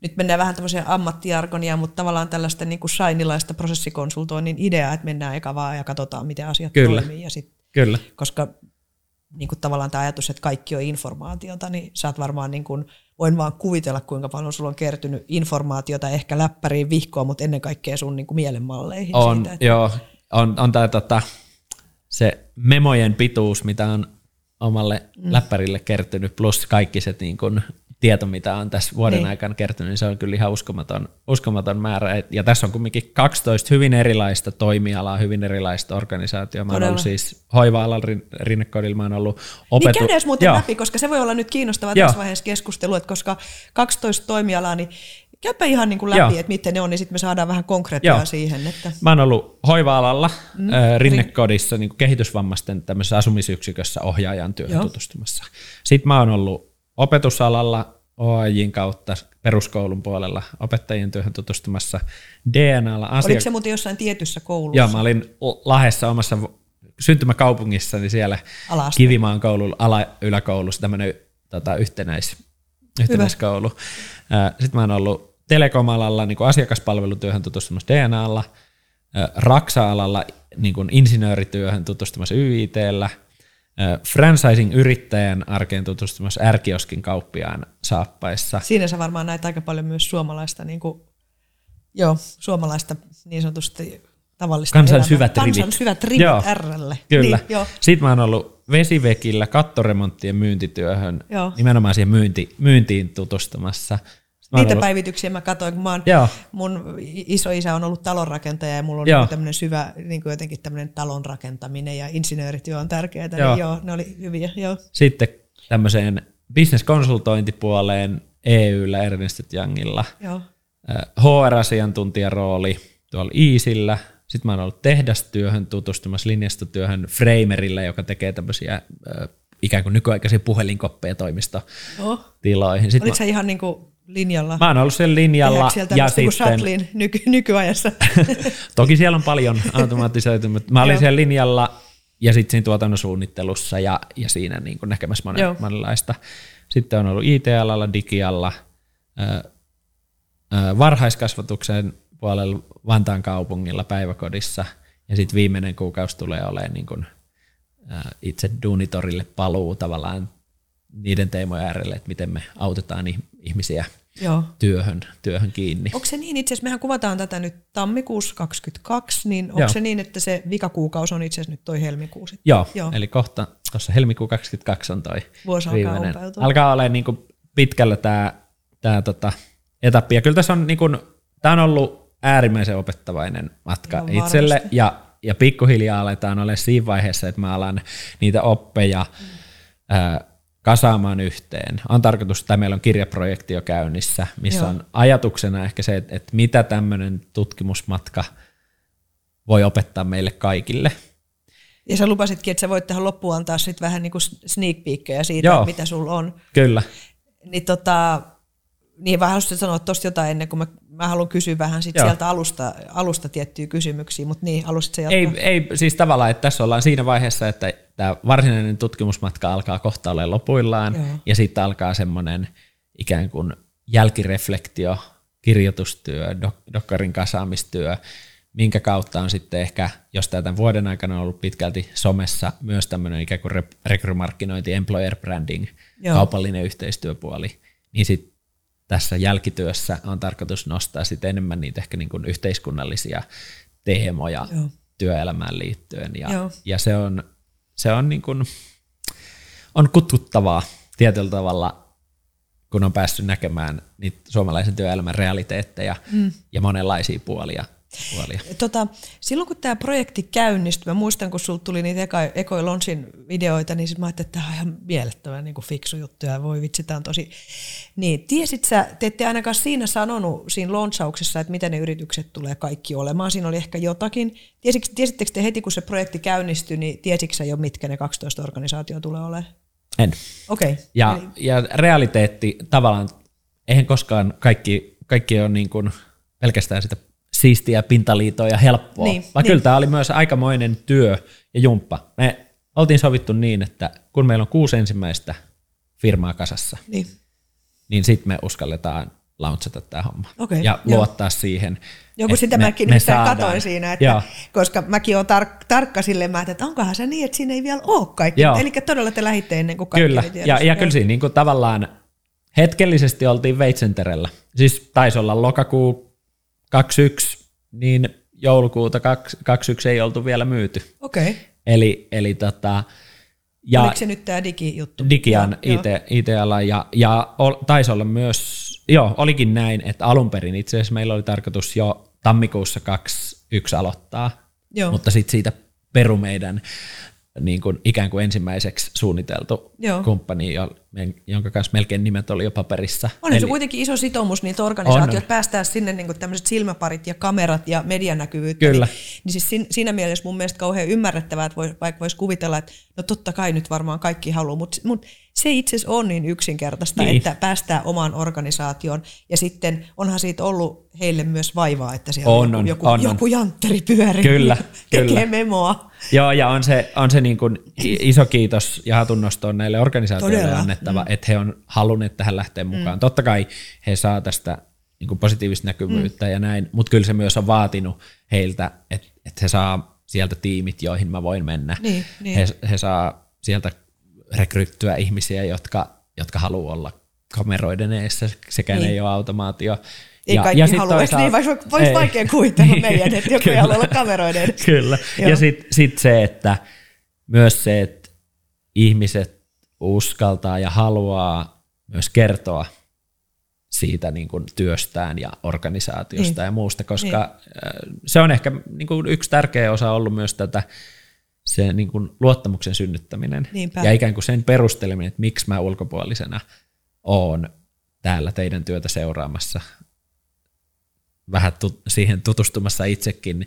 nyt mennään vähän tämmöiseen ammattiargonia, mutta tavallaan tällaista niin kuin shainilaista prosessikonsultoinnin ideaa, että mennään eka vaan ja katsotaan, miten asiat Kyllä. toimii. Ja sit, Kyllä. Koska niin kuin tavallaan tämä ajatus, että kaikki on informaatiota, niin sä oot varmaan niin kuin, voin vaan kuvitella, kuinka paljon sulla on kertynyt informaatiota ehkä läppäriin vihkoa, mutta ennen kaikkea sun niin kuin mielenmalleihin. On, siitä, että... joo. On, on tää, tota, se memojen pituus, mitä on omalle mm. läppärille kertynyt, plus kaikki se niin kun, tieto, mitä on tässä vuoden niin. aikana kertynyt, niin se on kyllä ihan uskomaton, uskomaton määrä. Ja tässä on kumminkin 12 hyvin erilaista toimialaa, hyvin erilaista organisaatiota. Mä oon ollut siis hoiva-alalla rinnekodilla, mä oon ollut opetu... Niin käydään muuten Joo. läpi, koska se voi olla nyt kiinnostavaa Joo. tässä vaiheessa keskustelua, että koska 12 toimialaa, niin käypä ihan niin kuin läpi, Joo. että miten ne on, niin sitten me saadaan vähän konkreettia siihen. Että... Mä oon ollut hoiva-alalla mm. äh, rinnekodissa niin kuin kehitysvammaisten tämmöisessä asumisyksikössä ohjaajan työhön Joo. tutustumassa. Sitten mä oon ollut opetusalalla OAJin kautta peruskoulun puolella opettajien työhön tutustumassa DNAlla. Asia... Oliko se muuten jossain tietyssä koulussa? Joo, mä olin Lahessa omassa syntymäkaupungissa, niin siellä Alaste. Kivimaan koululla, ala, yläkoulussa tämmöinen tota, yhtenäis, yhtenäiskoulu. Sitten mä oon ollut telekomalalla niin asiakaspalvelutyöhön tutustumassa DNAlla, Raksa-alalla niin kuin insinöörityöhön tutustumassa YITllä – franchising-yrittäjän arkeen tutustumassa ärkioskin kauppiaan saappaissa. Siinä sä varmaan näet aika paljon myös suomalaista, niin kuin, joo, suomalaista niin sanotusti tavallista Kansan elämää. syvät rivit. Kansan syvät rivit joo, Rlle. Kyllä. Niin, joo. Sitten mä oon ollut vesivekillä kattoremonttien myyntityöhön, joo. nimenomaan siihen myynti, myyntiin tutustumassa – Niitä ollut... päivityksiä mä katsoin, kun mä oon, Joo. mun isoisä on ollut talonrakentaja ja mulla on niin tämmöinen syvä niin kuin jotenkin tämmöinen talon rakentaminen ja insinöörityö on tärkeää, niin joo. niin joo, ne oli hyviä. Joo. Sitten tämmöiseen bisneskonsultointipuoleen EYllä Ernst Youngilla, Joo. HR-asiantuntijan rooli tuolla Iisillä, sitten mä oon ollut tehdastyöhön tutustumassa linjastotyöhön Framerille, joka tekee tämmöisiä äh, ikään kuin nykyaikaisia puhelinkoppeja toimistotiloihin. Sitten Oliko mä... se ihan niin kuin linjalla. Mä oon ollut sen linjalla. Ja sitten, nyky, nykyajassa. toki siellä on paljon automatisoitu, mutta mä olin siellä linjalla ja sitten siinä tuotannon suunnittelussa ja, ja siinä niin kuin näkemässä monen, monenlaista. Sitten on ollut IT-alalla, digialla, ö, ö, varhaiskasvatuksen puolella Vantaan kaupungilla päiväkodissa ja sitten viimeinen kuukausi tulee olemaan niin kuin, ö, itse duunitorille paluu tavallaan niiden teemojen äärelle, että miten me autetaan ihmisiä Joo. Työhön, työhön kiinni. Onko se niin, itse asiassa mehän kuvataan tätä nyt tammikuussa 22, niin onko Joo. se niin, että se vikakuukausi on itse asiassa nyt toi helmikuu sitten? Joo, Joo. eli kohta tuossa helmikuu 22 on toi Vuosi viimeinen. alkaa Alkaa olla niin kuin pitkällä tämä tää tota etappi. Ja kyllä tässä on, niin kuin, tämä on ollut äärimmäisen opettavainen matka no, itselle ja, ja pikkuhiljaa aletaan olla siinä vaiheessa, että mä alan niitä oppeja mm. ää, kasaamaan yhteen. On tarkoitus, että meillä on kirjaprojekti jo käynnissä, missä Joo. on ajatuksena ehkä se, että, että mitä tämmöinen tutkimusmatka voi opettaa meille kaikille. Ja sä lupasitkin, että sä voit tähän loppuun antaa sit vähän niin kuin sneak peekkejä siitä, Joo. mitä sulla on. Kyllä. Niin tota, niin vähän haluaisin sanoa tuosta jotain ennen kuin mä, mä haluan kysyä vähän sit sieltä alusta, alusta tiettyjä kysymyksiä, mutta niin, haluaisit se Ei, ei, siis tavallaan, että tässä ollaan siinä vaiheessa, että tämä varsinainen tutkimusmatka alkaa kohta olemaan lopuillaan, Joo. ja sitten alkaa semmoinen ikään kuin jälkireflektio, kirjoitustyö, dok- dokkarin kasaamistyö, minkä kautta on sitten ehkä, jos tämän vuoden aikana on ollut pitkälti somessa myös tämmöinen ikään kuin rekrymarkkinointi, employer branding, Joo. kaupallinen yhteistyöpuoli, niin sitten tässä jälkityössä on tarkoitus nostaa sitten enemmän niitä ehkä niin kuin yhteiskunnallisia teemoja Joo. työelämään liittyen. Ja, ja se on, se on, niin kuin, on kutkuttavaa tietyllä tavalla, kun on päässyt näkemään niitä suomalaisen työelämän realiteetteja mm. ja monenlaisia puolia puolia. Tota, silloin kun tämä projekti käynnistyi, mä muistan kun sulta tuli niitä eka, ekoja Launching videoita, niin sit mä ajattelin, että tämä on ihan mielettömän niin fiksu juttu ja voi vitsi, tämä on tosi... Niin, tiesit sä, te ette ainakaan siinä sanonut siinä launchauksessa, että miten ne yritykset tulee kaikki olemaan. Siinä oli ehkä jotakin. Tiesitkö, tiesittekö te heti, kun se projekti käynnistyi, niin tiesitkö jo, mitkä ne 12 organisaatio tulee olemaan? En. Okei. Okay. Ja, Eli... ja realiteetti tavallaan, eihän koskaan kaikki, kaikki ole niin kuin pelkästään sitä siistiä pintaliitoa ja helppoa, Niin, vaan niin. kyllä tämä oli myös aikamoinen työ ja jumppa. Me oltiin sovittu niin, että kun meillä on kuusi ensimmäistä firmaa kasassa, Niin. niin sitten me uskalletaan launchata tämä homma Okei, ja joo. luottaa siihen. Joku sitä me- mäkin me katoin siinä, että, Joo. koska mäkin olen tar- tarkka silleen, mä että onkohan se niin, että siinä ei vielä ole kaikki. Eli todella te lähditte ennen kuin kaikki Kyllä, ja, ja kyllä siinä niin kuin tavallaan hetkellisesti oltiin Veitsenterellä. Siis taisi olla lokakuu 21, niin joulukuuta 21 ei oltu vielä myyty. Okei. Okay. Eli, eli tota, ja Oliko se nyt tämä digijuttu? Digian IT, IT-ala ja, ja ol, taisi olla myös, joo, olikin näin, että alun perin itse asiassa meillä oli tarkoitus jo tammikuussa 21 aloittaa, Joo. mutta sitten siitä peru meidän niin kuin ikään kuin ensimmäiseksi suunniteltu Joo. kumppani, jonka kanssa melkein nimet oli jo paperissa. On se kuitenkin iso sitoumus niitä organisaatioita, On. päästää sinne niin tämmöiset silmäparit ja kamerat ja medianäkyvyyttä. Kyllä. Niin, niin siis siinä, siinä mielessä mun mielestä kauhean ymmärrettävää, että voi, vaikka voisi kuvitella, että no totta kai nyt varmaan kaikki haluaa, mutta, mutta se itse asiassa on niin yksinkertaista, Niin. niin. että päästään omaan organisaatioon ja sitten onhan siitä ollut heille myös vaivaa, että siellä On, joku, on, joku, on, on. joku jantteri pyörii Kyllä, ja tekee kyllä. memoa. Joo, ja on se, on se niin kuin iso kiitos ja hatunnosto on näille organisaatioille Todella. Annettava, mm. että he on halunneet tähän lähteä mukaan. Mm. Totta kai he saa tästä niin kuin positiivista näkyvyyttä mm. ja näin, mutta kyllä se myös on vaatinut heiltä, että, että he saa sieltä tiimit, joihin mä voin mennä. Niin, niin. He, he saa sieltä rekryttyä ihmisiä, jotka, jotka haluaa olla kameroiden eessä, sekään Niin. ei ole automaatio. Ei kaikki sit halua, eikö niin? toisaalta- Voisi vois Ei. vaikea kuvitella meidän, että joku ei Kyllä. halua olla kameroiden edessä. Kyllä. Joo. Ja sitten sit se, että myös se, että ihmiset uskaltaa ja haluaa myös kertoa siitä niin kuin työstään ja organisaatiosta Niin. ja muusta, koska niin. se on ehkä niin kuin yksi tärkeä osa ollut myös tätä se niin kuin luottamuksen synnyttäminen Niinpä. ja ikään kuin sen perusteleminen, että miksi mä ulkopuolisena oon täällä teidän työtä seuraamassa, vähän tu- siihen tutustumassa itsekin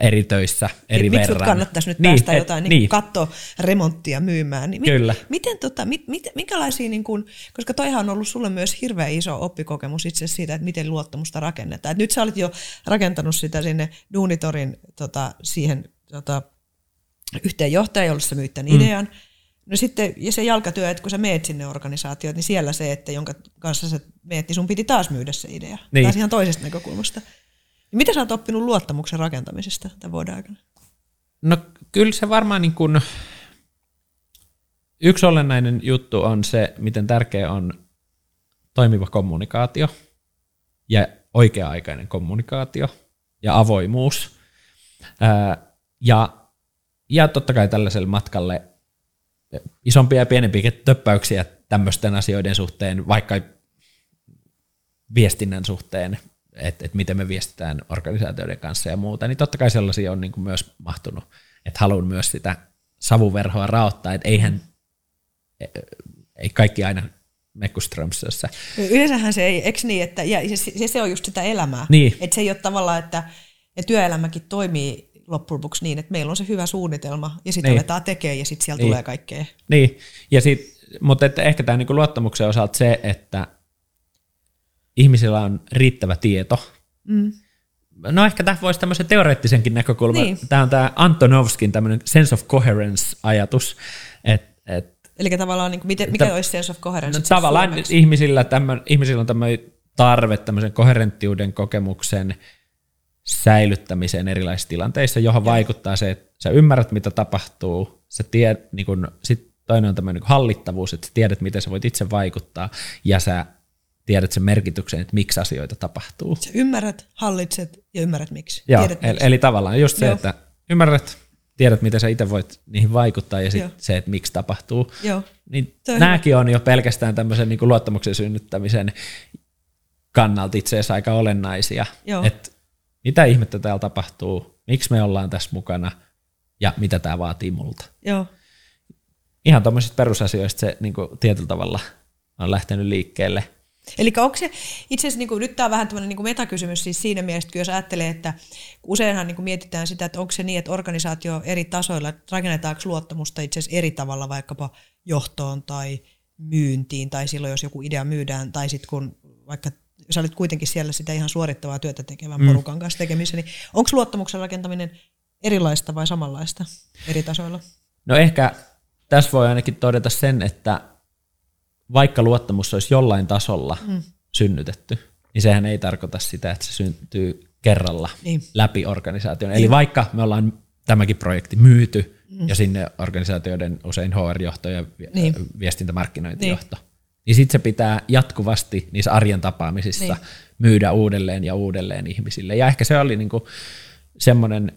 eri töissä, eri Niin, miksi verran. kannattaisi nyt päästä et- jotain niin, niin. katto remonttia myymään. Niin mi- Kyllä. Miten, tota, mit, mit, minkälaisia, niin kun, koska toihan on ollut sulle myös hirveän iso oppikokemus itse siitä, että miten luottamusta rakennetaan. Et nyt sä olit jo rakentanut sitä sinne Duunitorin tota, siihen tota, yhteen johtajan, jolle sä myyt tämän mm. idean. No sitten, ja se jalkatyö, että kun sä meet sinne organisaatioon, niin siellä se, että jonka kanssa sä meet, niin sun piti taas myydä se idea. Niin. Taas ihan toisesta näkökulmasta. Mitä sä oot oppinut luottamuksen rakentamisesta tämän vuoden aikana? No kyllä se varmaan niin kuin, yksi olennainen juttu on se, miten tärkeä on toimiva kommunikaatio ja oikea-aikainen kommunikaatio ja avoimuus. Ja, ja totta kai tällaiselle matkalle isompia ja pienempiä töppäyksiä tämmöisten asioiden suhteen, vaikka viestinnän suhteen, että et miten me viestitään organisaatioiden kanssa ja muuta, niin totta kai sellaisia on niin kuin myös mahtunut, että haluan myös sitä savuverhoa raottaa, että eihän, ei kaikki aina mekku Strömsössä. Yleensähän se ei, eikö niin, että ja se, se, on just sitä elämää. Niin. Että se ei ole tavallaan, että ja työelämäkin toimii loppujen lopuksi niin, että meillä on se hyvä suunnitelma ja sitten Niin. aletaan tekemään ja sitten siellä Niin. tulee kaikkea. Niin, ja sit, mutta että ehkä tämä niinku luottamuksen osalta se, että ihmisillä on riittävä tieto. Mm. No ehkä tämä voisi tämmöisen teoreettisenkin näkökulman. Niin. Tämä on tämä Antonovskin tämmöinen sense of coherence-ajatus, että et, Eli tavallaan, niin kuin, miten, mikä Tä- olisi sense of coherence? no, tavallaan suomeksi? ihmisillä, tämmö, ihmisillä on tämmöinen tarve tämmöisen koherenttiuden kokemuksen säilyttämiseen erilaisissa tilanteissa, johon vaikuttaa se, että sä ymmärrät, mitä tapahtuu, sä tiedät, niin kun, sit toinen on tämmöinen niin hallittavuus, että sä tiedät, miten sä voit itse vaikuttaa, ja sä tiedät sen merkityksen, että miksi asioita tapahtuu. Sä ymmärrät, hallitset ja ymmärrät miksi. Joo, Tiedät, eli, miksi. eli tavallaan just se, Joo. että ymmärrät, tiedät, miten sä itse voit niihin vaikuttaa, ja sitten se, että miksi tapahtuu. Joo. Niin on nämäkin on jo pelkästään tämmöisen niin kuin luottamuksen synnyttämisen kannalta itse asiassa aika olennaisia. Että mitä ihmettä täällä tapahtuu, miksi me ollaan tässä mukana ja mitä tämä vaatii multa. Joo. Ihan tuommoisista perusasioista se niin kuin tietyllä tavalla on lähtenyt liikkeelle. Eli onko se, itse asiassa niin kuin, nyt tämä on vähän tämmöinen niin metakysymys siis siinä mielessä, että jos ajattelee, että useinhan niin kuin mietitään sitä, että onko se niin, että organisaatio eri tasoilla, rakennetaanko luottamusta itse asiassa eri tavalla vaikkapa johtoon tai myyntiin, tai silloin jos joku idea myydään, tai sitten kun vaikka sä olit kuitenkin siellä sitä ihan suorittavaa työtä tekevän Mm. porukan kanssa tekemissä, niin onko luottamuksen rakentaminen erilaista vai samanlaista eri tasoilla? No ehkä tässä voi ainakin todeta sen, että vaikka luottamus olisi jollain tasolla mm. synnytetty, niin sehän ei tarkoita sitä, että se syntyy kerralla Niin. läpi organisaation. Eli vaikka me ollaan tämäkin projekti myyty mm. ja sinne organisaatioiden usein HR-johto ja Niin. viestintämarkkinointijohto, niin, niin sitten se pitää jatkuvasti niissä arjen tapaamisissa Niin. niin. myydä uudelleen ja uudelleen ihmisille. Ja ehkä se oli niinku semmoinen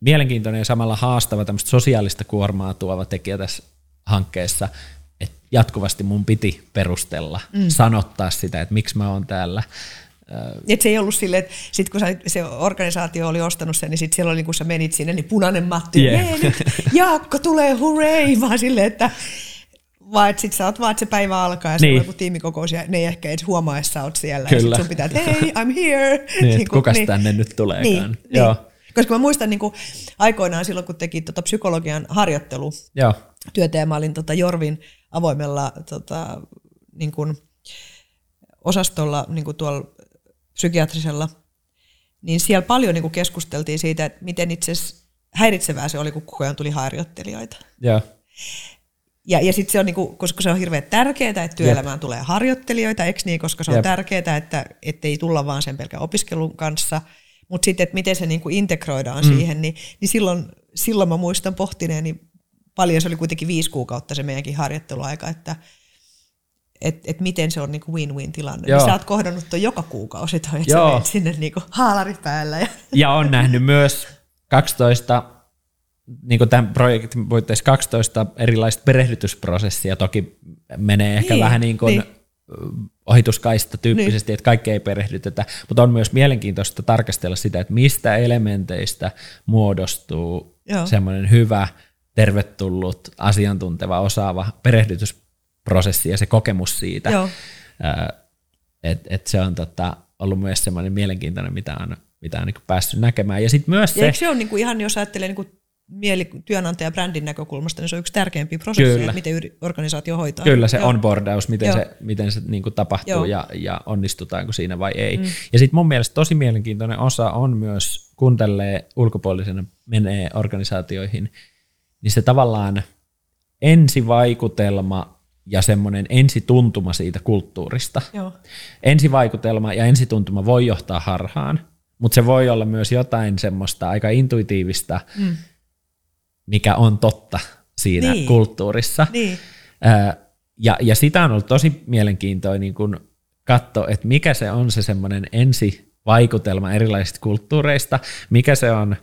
mielenkiintoinen ja samalla haastava tämmöistä sosiaalista kuormaa tuova tekijä tässä hankkeessa, jatkuvasti mun piti perustella, mm. sanottaa sitä, että miksi mä oon täällä. Et se ei ollut silleen, että sit kun sä, se organisaatio oli ostanut sen, niin sit siellä oli, kun sä menit sinne, niin punainen matti, Yeah. nyt, Jaakko tulee, hurray, vaan silleen, että vaan että sit sä oot vaan, että se päivä alkaa ja niin. Niin. on joku tiimikokous ja ne ei ehkä edes huomaa, että sä oot siellä. Kyllä. Ja sit sun pitää, että hei, I'm here. Niin, että kukas tänne nyt tuleekaan. Niin, Joo. niin. Koska mä muistan niin kuin aikoinaan silloin, kun teki tota psykologian harjoittelu, Joo. työtä ja mä olin tota Jorvin avoimella tota, niin kuin osastolla niin kuin tuolla psykiatrisella, niin siellä paljon niin kuin keskusteltiin siitä, että miten itse häiritsevää se oli, kun koko ajan tuli harjoittelijoita. Joo. Ja, ja sitten se on, niinku, koska se on hirveän tärkeää, että työelämään tulee harjoittelijoita, eikö niin, koska se on Jep. tärkeää, että ei tulla vaan sen pelkän opiskelun kanssa, mutta sitten, että miten se niinku integroidaan mm. siihen, niin, niin silloin, silloin mä muistan pohtineeni paljon, se oli kuitenkin viisi kuukautta se meidänkin harjoitteluaika, että et, et miten se on niinku win-win tilanne. Niin Joo. sä oot kohdannut ton joka kuukausi toi, että sä Joo. menet sinne niinku haalari päällä. Ja, Ja on nähnyt myös 12, niin kuin tämän projektin puitteissa 12 erilaista perehdytysprosessia. Toki menee ehkä Niin, vähän niin kuin niin. ohituskaista tyyppisesti, niin. että kaikkea ei perehdytetä, mutta on myös mielenkiintoista tarkastella sitä, että mistä elementeistä muodostuu Joo. semmoinen hyvä, tervetullut, asiantunteva, osaava perehdytysprosessi ja se kokemus siitä. Joo. että et se on tota, ollut myös semmoinen mielenkiintoinen, mitä on, mitä on niin päässyt näkemään. Ja sitten myös ja se, eikö se ole niinku ihan, jos ajattelee niinku mieli, työnantaja brändin näkökulmasta, niin se on yksi tärkeimpiä prosesseja, Kyllä. että miten organisaatio hoitaa. Kyllä se Joo. onboardaus, miten Joo. se, miten se niin kuin tapahtuu Joo. ja, ja onnistutaanko siinä vai ei. Mm. Ja sitten mun mielestä tosi mielenkiintoinen osa on myös, kun tälleen ulkopuolisena menee organisaatioihin, niin se tavallaan ensivaikutelma ja semmoinen ensituntuma siitä kulttuurista. Joo. Ensivaikutelma ja ensituntuma voi johtaa harhaan, mutta se voi olla myös jotain semmoista aika intuitiivista, mm. mikä on totta siinä Niin. kulttuurissa. Niin. Ää, ja, ja sitä on ollut tosi mielenkiintoinen niin kun katsoa, että mikä se on se semmoinen ensivaikutelma erilaisista kulttuureista, mikä se on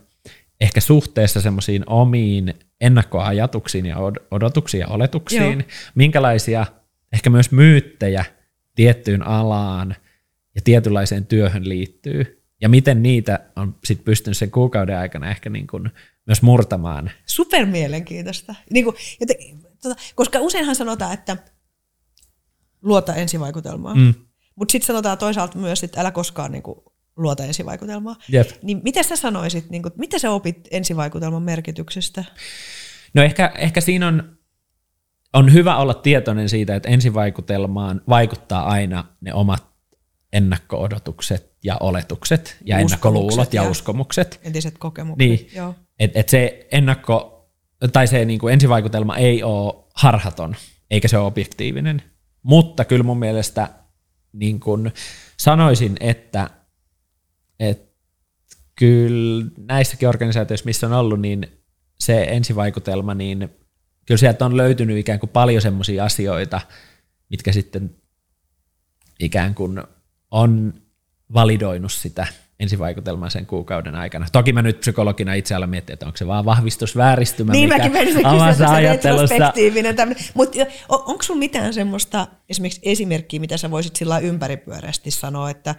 ehkä suhteessa semmoisiin omiin ennakkoajatuksiin ja od- odotuksiin ja oletuksiin, Joo. minkälaisia ehkä myös myyttejä tiettyyn alaan ja tietynlaiseen työhön liittyy, ja miten niitä on sit pystynyt sen kuukauden aikana ehkä niin kuin myös murtamaan. Super mielenkiintoista. Niin kuin, joten, tota, koska useinhan sanotaan, että luota ensivaikutelmaa. Mm. Mutta sitten sanotaan toisaalta myös, että älä koskaan niin kuin, luota ensivaikutelmaa. Jep. Niin mitä sä sanoisit, niin kuin, mitä sä opit ensivaikutelman merkityksestä? No ehkä, ehkä siinä on, on hyvä olla tietoinen siitä, että ensivaikutelmaan vaikuttaa aina ne omat ennakko-odotukset ja oletukset ja Uskomukset ennakkoluulot ja, ja- uskomukset. Entiset kokemukset. Niin. Joo. Et, et se ennakko, tai se niin kuin ensivaikutelma ei ole harhaton, eikä se ole objektiivinen. Mutta kyllä mun mielestä niin kuin sanoisin, että, että kyllä näissäkin organisaatioissa, missä on ollut, niin se ensivaikutelma, niin kyllä sieltä on löytynyt ikään kuin paljon semmoisia asioita, mitkä sitten ikään kuin on validoinut sitä ensivaikutelmaa sen kuukauden aikana. Toki mä nyt psykologina itse alan miettiä, että onko se vaan vahvistusvääristymä, Niin mikä se ajattelussa. Mutta onko sulla mitään semmoista esimerkiksi esimerkkiä, mitä sä voisit sillä ympäripyöreästi sanoa, että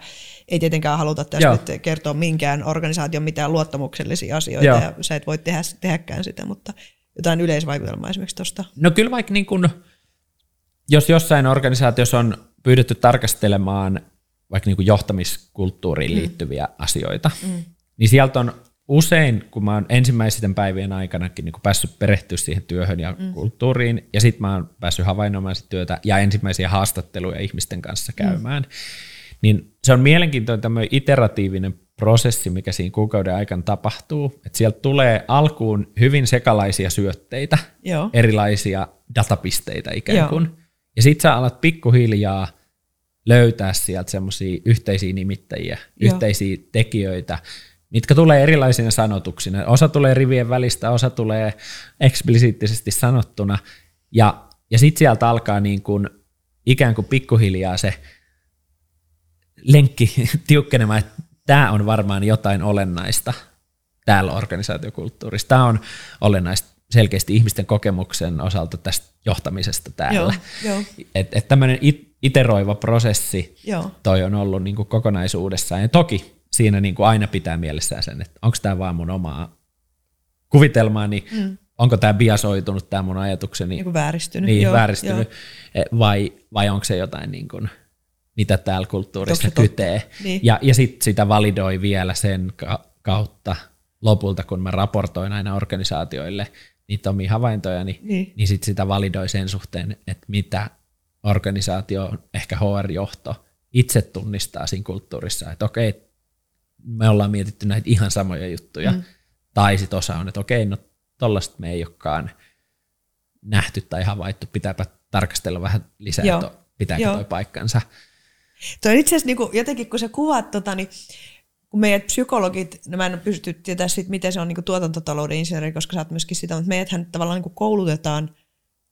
ei tietenkään haluta tässä Joo. nyt kertoa minkään organisaation mitään luottamuksellisia asioita Joo. ja sä et voi tehdä, tehdäkään sitä, mutta jotain yleisvaikutelmaa esimerkiksi tuosta. No kyllä vaikka niin kun, jos jossain organisaatiossa on pyydetty tarkastelemaan vaikka niin kuin johtamiskulttuuriin liittyviä asioita, mm. niin sieltä on usein, kun mä oon ensimmäisten päivien aikanakin niin päässyt perehtyä siihen työhön ja mm. kulttuuriin, ja sitten mä oon päässyt havainnoimaan sitä työtä ja ensimmäisiä haastatteluja ihmisten kanssa käymään, mm. Niin se on mielenkiintoinen tämmöinen iteratiivinen prosessi, mikä siinä kuukauden aikana tapahtuu. Että sieltä tulee alkuun hyvin sekalaisia syötteitä, Joo. erilaisia datapisteitä ikään Joo. kuin. Ja sit sä alat pikkuhiljaa löytää sieltä semmoisia yhteisiä nimittäjiä, Joo. yhteisiä tekijöitä, mitkä tulee erilaisina sanotuksina. Osa tulee rivien välistä, osa tulee eksplisiittisesti sanottuna. Ja, ja sitten sieltä alkaa niin kuin, ikään kuin pikkuhiljaa se lenkki tiukkenemaan, että tämä on varmaan jotain olennaista täällä organisaatiokulttuurissa. Tämä on olennaista selkeästi ihmisten kokemuksen osalta tästä johtamisesta täällä. Joo, joo. Että et tämmöinen it, iteroiva prosessi Joo. toi on ollut niin kuin kokonaisuudessaan. Ja toki siinä niin kuin aina pitää mielessään sen, että onko tämä vaan mun omaa kuvitelmaani, mm. onko tämä biasoitunut, tämä mun ajatukseni, Niin vääristynyt. niin, Joo, vääristynyt, joo. Eh, vai, vai onko se jotain, niin kuin, mitä täällä kulttuurissa kytee. Niin. Ja, ja sitten sitä validoi vielä sen ka- kautta lopulta, kun mä raportoin aina organisaatioille niitä omia havaintoja, niin, Niin. niin sit sitä validoi sen suhteen, että mitä organisaatio, ehkä HR-johto itse tunnistaa siinä kulttuurissa, että okei, me ollaan mietitty näitä ihan samoja juttuja, mm. tai sitten osa on, että okei, no tollaista me ei olekaan nähty tai havaittu, pitääpä tarkastella vähän lisää, Joo. että pitääkö Joo. toi paikkansa. Toi itse asiassa niinku, jotenkin, kun sä kuvaat, tota, niin kun meidät psykologit, no mä en pysty tietää sit, miten se on niinku tuotantotalouden insinööri, koska sä oot myöskin sitä, mutta meidäthän tavallaan niinku koulutetaan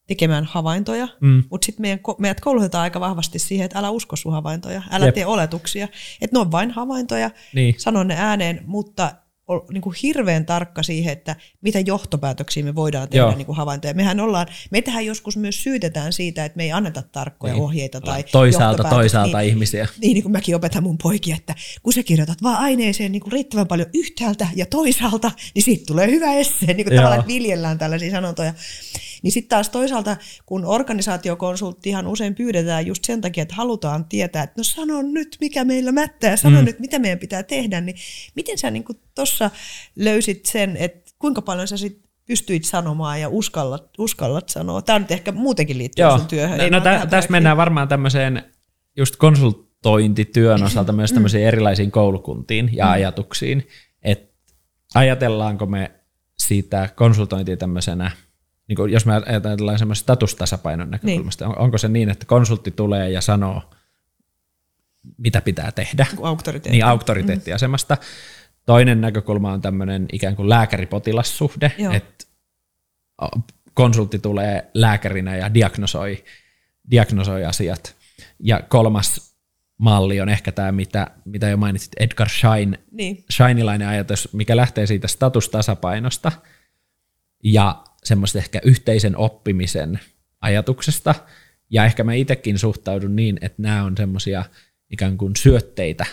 tekemään havaintoja, mm. mutta sitten meidän, meidät koulutetaan aika vahvasti siihen, että älä usko sun havaintoja, älä Jep. tee oletuksia, että ne on vain havaintoja, Niin. sano ne ääneen, mutta ol, niin kuin hirveän tarkka siihen, että mitä johtopäätöksiä me voidaan tehdä Joo. niin kuin havaintoja. Mehän ollaan, meitähän joskus myös syytetään siitä, että me ei anneta tarkkoja Niin. ohjeita tai Toisaalta, toisaalta niin, ihmisiä. niin, niin kuin mäkin opetan mun poikia, että kun sä kirjoitat vaan aineeseen niin kuin riittävän paljon yhtäältä ja toisaalta, niin siitä tulee hyvä essee, niin kuin Joo. tavallaan, viljellään tällaisia sanontoja. Niin sitten taas toisaalta, kun organisaatiokonsulttihan usein pyydetään just sen takia, että halutaan tietää, että no sano nyt, mikä meillä mättää, sano mm. nyt, mitä meidän pitää tehdä, niin miten sä niin tuossa löysit sen, että kuinka paljon sä sit pystyit sanomaan ja uskallat, uskallat sanoa? Tämä nyt ehkä muutenkin liittyy Joo, sun työhön. no vaan tä, tässä mennään varmaan tämmöiseen just konsultointityön osalta myös tämmöisiin erilaisiin koulukuntiin ja ajatuksiin, että ajatellaanko me sitä konsultointia tämmöisenä, niin kuin jos me ajatellaan semmoisen statustasapainon näkökulmasta, on, onko se niin, että konsultti tulee ja sanoo, mitä pitää tehdä, Niin auktoriteetti. niin auktoriteettiasemasta. Toinen näkökulma on tämmöinen ikään kuin lääkäri-potilassuhde, Joo. että konsultti tulee lääkärinä ja diagnosoi, diagnosoi asiat. Ja kolmas malli on ehkä tämä, mitä, mitä jo mainitsit, Edgar Schein, Niin. Scheinilainen ajatus, mikä lähtee siitä statustasapainosta ja semmoista ehkä yhteisen oppimisen ajatuksesta. Ja ehkä mä itsekin suhtaudun niin, että nämä on semmoisia ikään kuin syötteitä,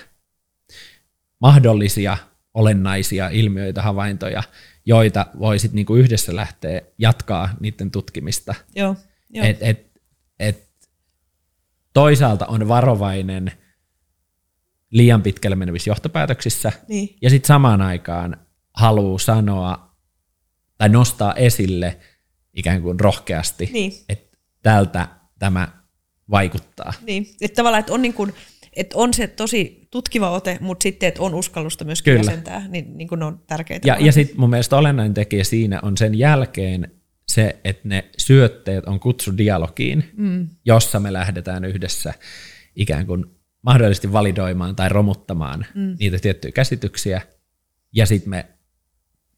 mahdollisia olennaisia ilmiöitä, havaintoja, joita voisit niinku yhdessä lähteä jatkaa niiden tutkimista. Joo. Joo. Et, et, et toisaalta on varovainen liian pitkälle menevissä johtopäätöksissä, Niin. ja sitten samaan aikaan haluaa sanoa tai nostaa esille ikään kuin rohkeasti, Niin. että tältä tämä vaikuttaa. Niin, että tavallaan, että on, niin kuin, että on se tosi tutkiva ote, mutta sitten, että on uskallusta myös Kyllä. jäsentää, niin, niin kuin ne on tärkeitä. Ja, ja sitten mun mielestä olennainen tekijä siinä on sen jälkeen se, että ne syötteet on kutsu dialogiin, mm. jossa me lähdetään yhdessä ikään kuin mahdollisesti validoimaan tai romuttamaan mm. niitä tiettyjä käsityksiä, ja sitten me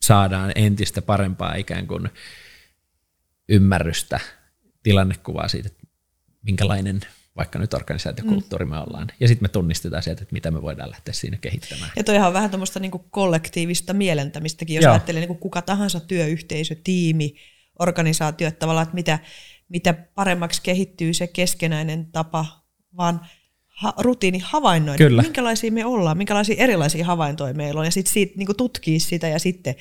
saadaan entistä parempaa ikään kuin ymmärrystä, tilannekuvaa siitä, että minkälainen vaikka nyt organisaatiokulttuuri me ollaan. Ja sitten me tunnistetaan sieltä, että mitä me voidaan lähteä siinä kehittämään. Ja toihan on vähän tämmöistä niin kollektiivista mielentämistäkin, jos Joo. ajattelee niin kuin kuka tahansa työyhteisö, tiimi, organisaatio, että tavallaan, että mitä, mitä paremmaksi kehittyy se keskenäinen tapa, vaan ha, rutiini havainnoida, Kyllä. minkälaisia me ollaan, minkälaisia erilaisia havaintoja meillä on, ja sitten siitä, niin tutkii sitä ja sitten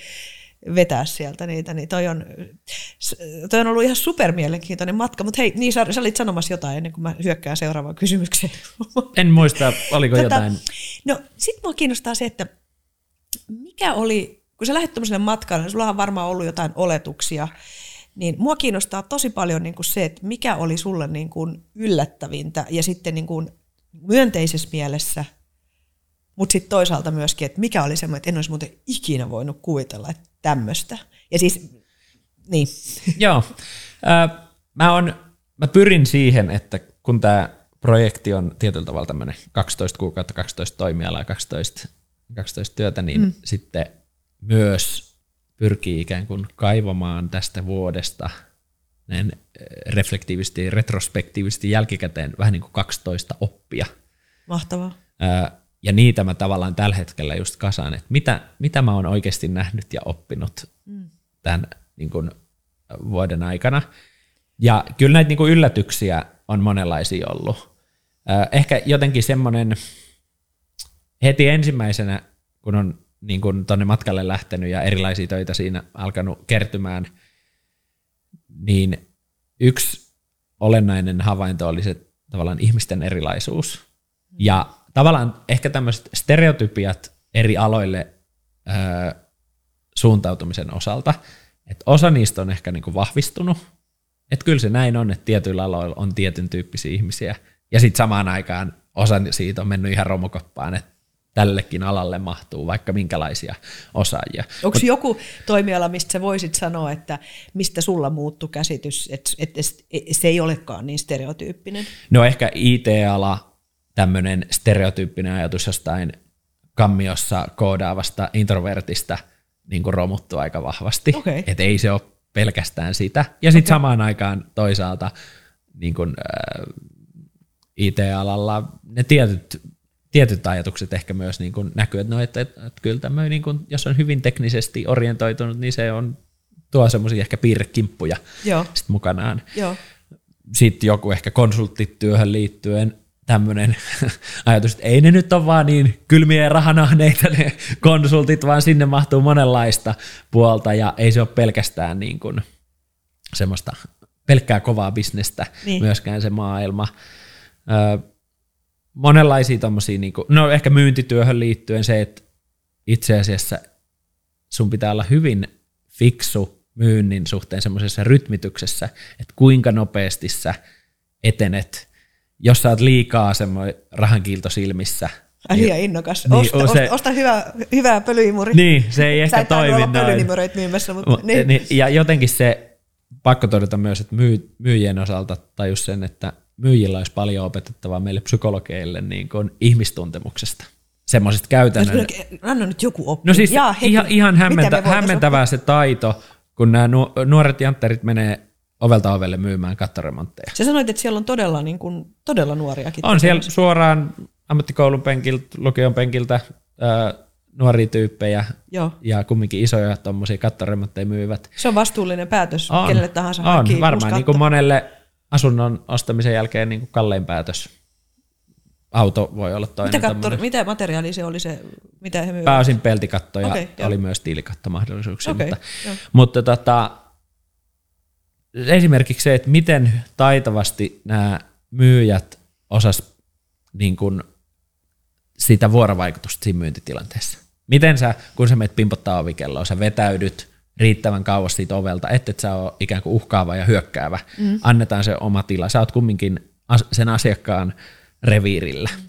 vetää sieltä niitä, niin toi on, toi on ollut ihan supermielenkiintoinen matka, mutta hei, niin sä, sä olit sanomassa jotain ennen kuin mä hyökkään seuraavaan kysymykseen. En muista, oliko Tota, jotain. No sit mua kiinnostaa se, että mikä oli, kun sä lähdet tämmöiselle matkalle, niin sulla on varmaan ollut jotain oletuksia, niin mua kiinnostaa tosi paljon niin kuin se, että mikä oli sulle niin kuin yllättävintä ja sitten niin kuin myönteisessä mielessä, mutta sitten toisaalta myöskin, että mikä oli semmoinen, että en olisi muuten ikinä voinut kuvitella, että tämmöistä. Ja siis, niin. Joo. Mä, on, mä pyrin siihen, että kun tämä projekti on tietyllä tavalla tämmöinen 12 kuukautta, 12 toimialaa, 12, 12 työtä, niin mm. sitten myös pyrkii ikään kuin kaivamaan tästä vuodesta näin reflektiivisesti, retrospektiivisesti jälkikäteen vähän niin kuin 12 oppia. Mahtavaa. Ja niitä mä tavallaan tällä hetkellä just kasaan, että mitä, mitä mä oon oikeasti nähnyt ja oppinut mm. tämän niin kuin vuoden aikana. Ja kyllä näitä niin kuin yllätyksiä on monenlaisia ollut. Ehkä jotenkin semmoinen heti ensimmäisenä, kun on niin kuin tonne matkalle lähtenyt ja erilaisia töitä siinä alkanut kertymään, niin yksi olennainen havainto oli se tavallaan ihmisten erilaisuus. Ja tavallaan ehkä tämmöiset stereotypiat eri aloille ö, suuntautumisen osalta, että osa niistä on ehkä niin kuin vahvistunut, että kyllä se näin on, että tietyillä aloilla on tietyn tyyppisiä ihmisiä, ja sitten samaan aikaan osa siitä on mennyt ihan romukoppaan, että tällekin alalle mahtuu vaikka minkälaisia osaajia. Onko Mut, joku toimiala, mistä sä voisit sanoa, että mistä sulla muuttuu käsitys, että, että se ei olekaan niin stereotyyppinen? No ehkä IT-ala, tämmöinen stereotyyppinen ajatus jostain kammiossa koodaavasta introvertista niin kuin romuttuu aika vahvasti. Okay. Että ei se ole pelkästään sitä. Ja sitten okay. samaan aikaan toisaalta niin kuin, äh, IT-alalla ne tietyt tietyt ajatukset ehkä myös niin kuin näkyy, että, no, että, että, että kyllä tämmöinen, niin kuin, jos on hyvin teknisesti orientoitunut, niin se on, tuo semmoisia ehkä piirrekimppuja Joo. Sit mukanaan. Joo. Sitten joku ehkä konsulttityöhön liittyen tämmöinen ajatus, että ei ne nyt ole vaan niin kylmiä ja rahanahneita ne konsultit, vaan sinne mahtuu monenlaista puolta ja ei se ole pelkästään niin kuin semmoista pelkkää kovaa bisnestä niin. myöskään se maailma. Öö, monenlaisia tommosia, niin kuin, no ehkä myyntityöhön liittyen se, että itse asiassa sun pitää olla hyvin fiksu myynnin suhteen semmoisessa rytmityksessä, että kuinka nopeasti sä etenet. Jos sä oot liikaa semmoinen rahankiilto silmissä, Ai niin, innokas. Niin, osta, se, osta hyvä, hyvää pölyimuri. Niin, se ei ehkä toimi noin. myymässä, mutta niin. niin. Ja jotenkin se, pakko todeta myös, että myy, myyjien osalta tajus sen, että myyjillä olisi paljon opetettavaa meille psykologeille niin kuin ihmistuntemuksesta. Semmoisista käytännön... Anna nyt joku oppi. No siis Jaa, ihan, ihan hämmentä, hämmentävää se taito, kun nämä nuoret jantterit menee ovelta ovelle myymään kattoremontteja. Sä sanoit, että siellä on todella, niin kuin, todella nuoriakin. On siellä suoraan ammattikoulun penkiltä, lukion penkiltä ää, nuoria tyyppejä Joo. ja kumminkin isoja tuommoisia kattoremontteja myyvät. Se on vastuullinen päätös on, kenelle tahansa On, varmaan niin kuin monelle asunnon ostamisen jälkeen niin kuin kallein päätös. Auto voi olla toinen. Mitä, katto, mitä materiaali se oli se, mitä he? Pääosin peltikatto ja okay, oli jo. myös tiilikattomahdollisuuksia. Okay, mutta, mutta tota, esimerkiksi se, että miten taitavasti nämä myyjät osas niin kuin sitä vuorovaikutusta siinä myyntitilanteessa. Miten sä, kun sä menet pimpottaa ovikelloa, sä vetäydyt riittävän kauas siitä ovelta, että et sä ole ikään kuin uhkaava ja hyökkäävä. Mm. Annetaan se oma tila. Sä oot kumminkin sen asiakkaan reviirillä. Mm.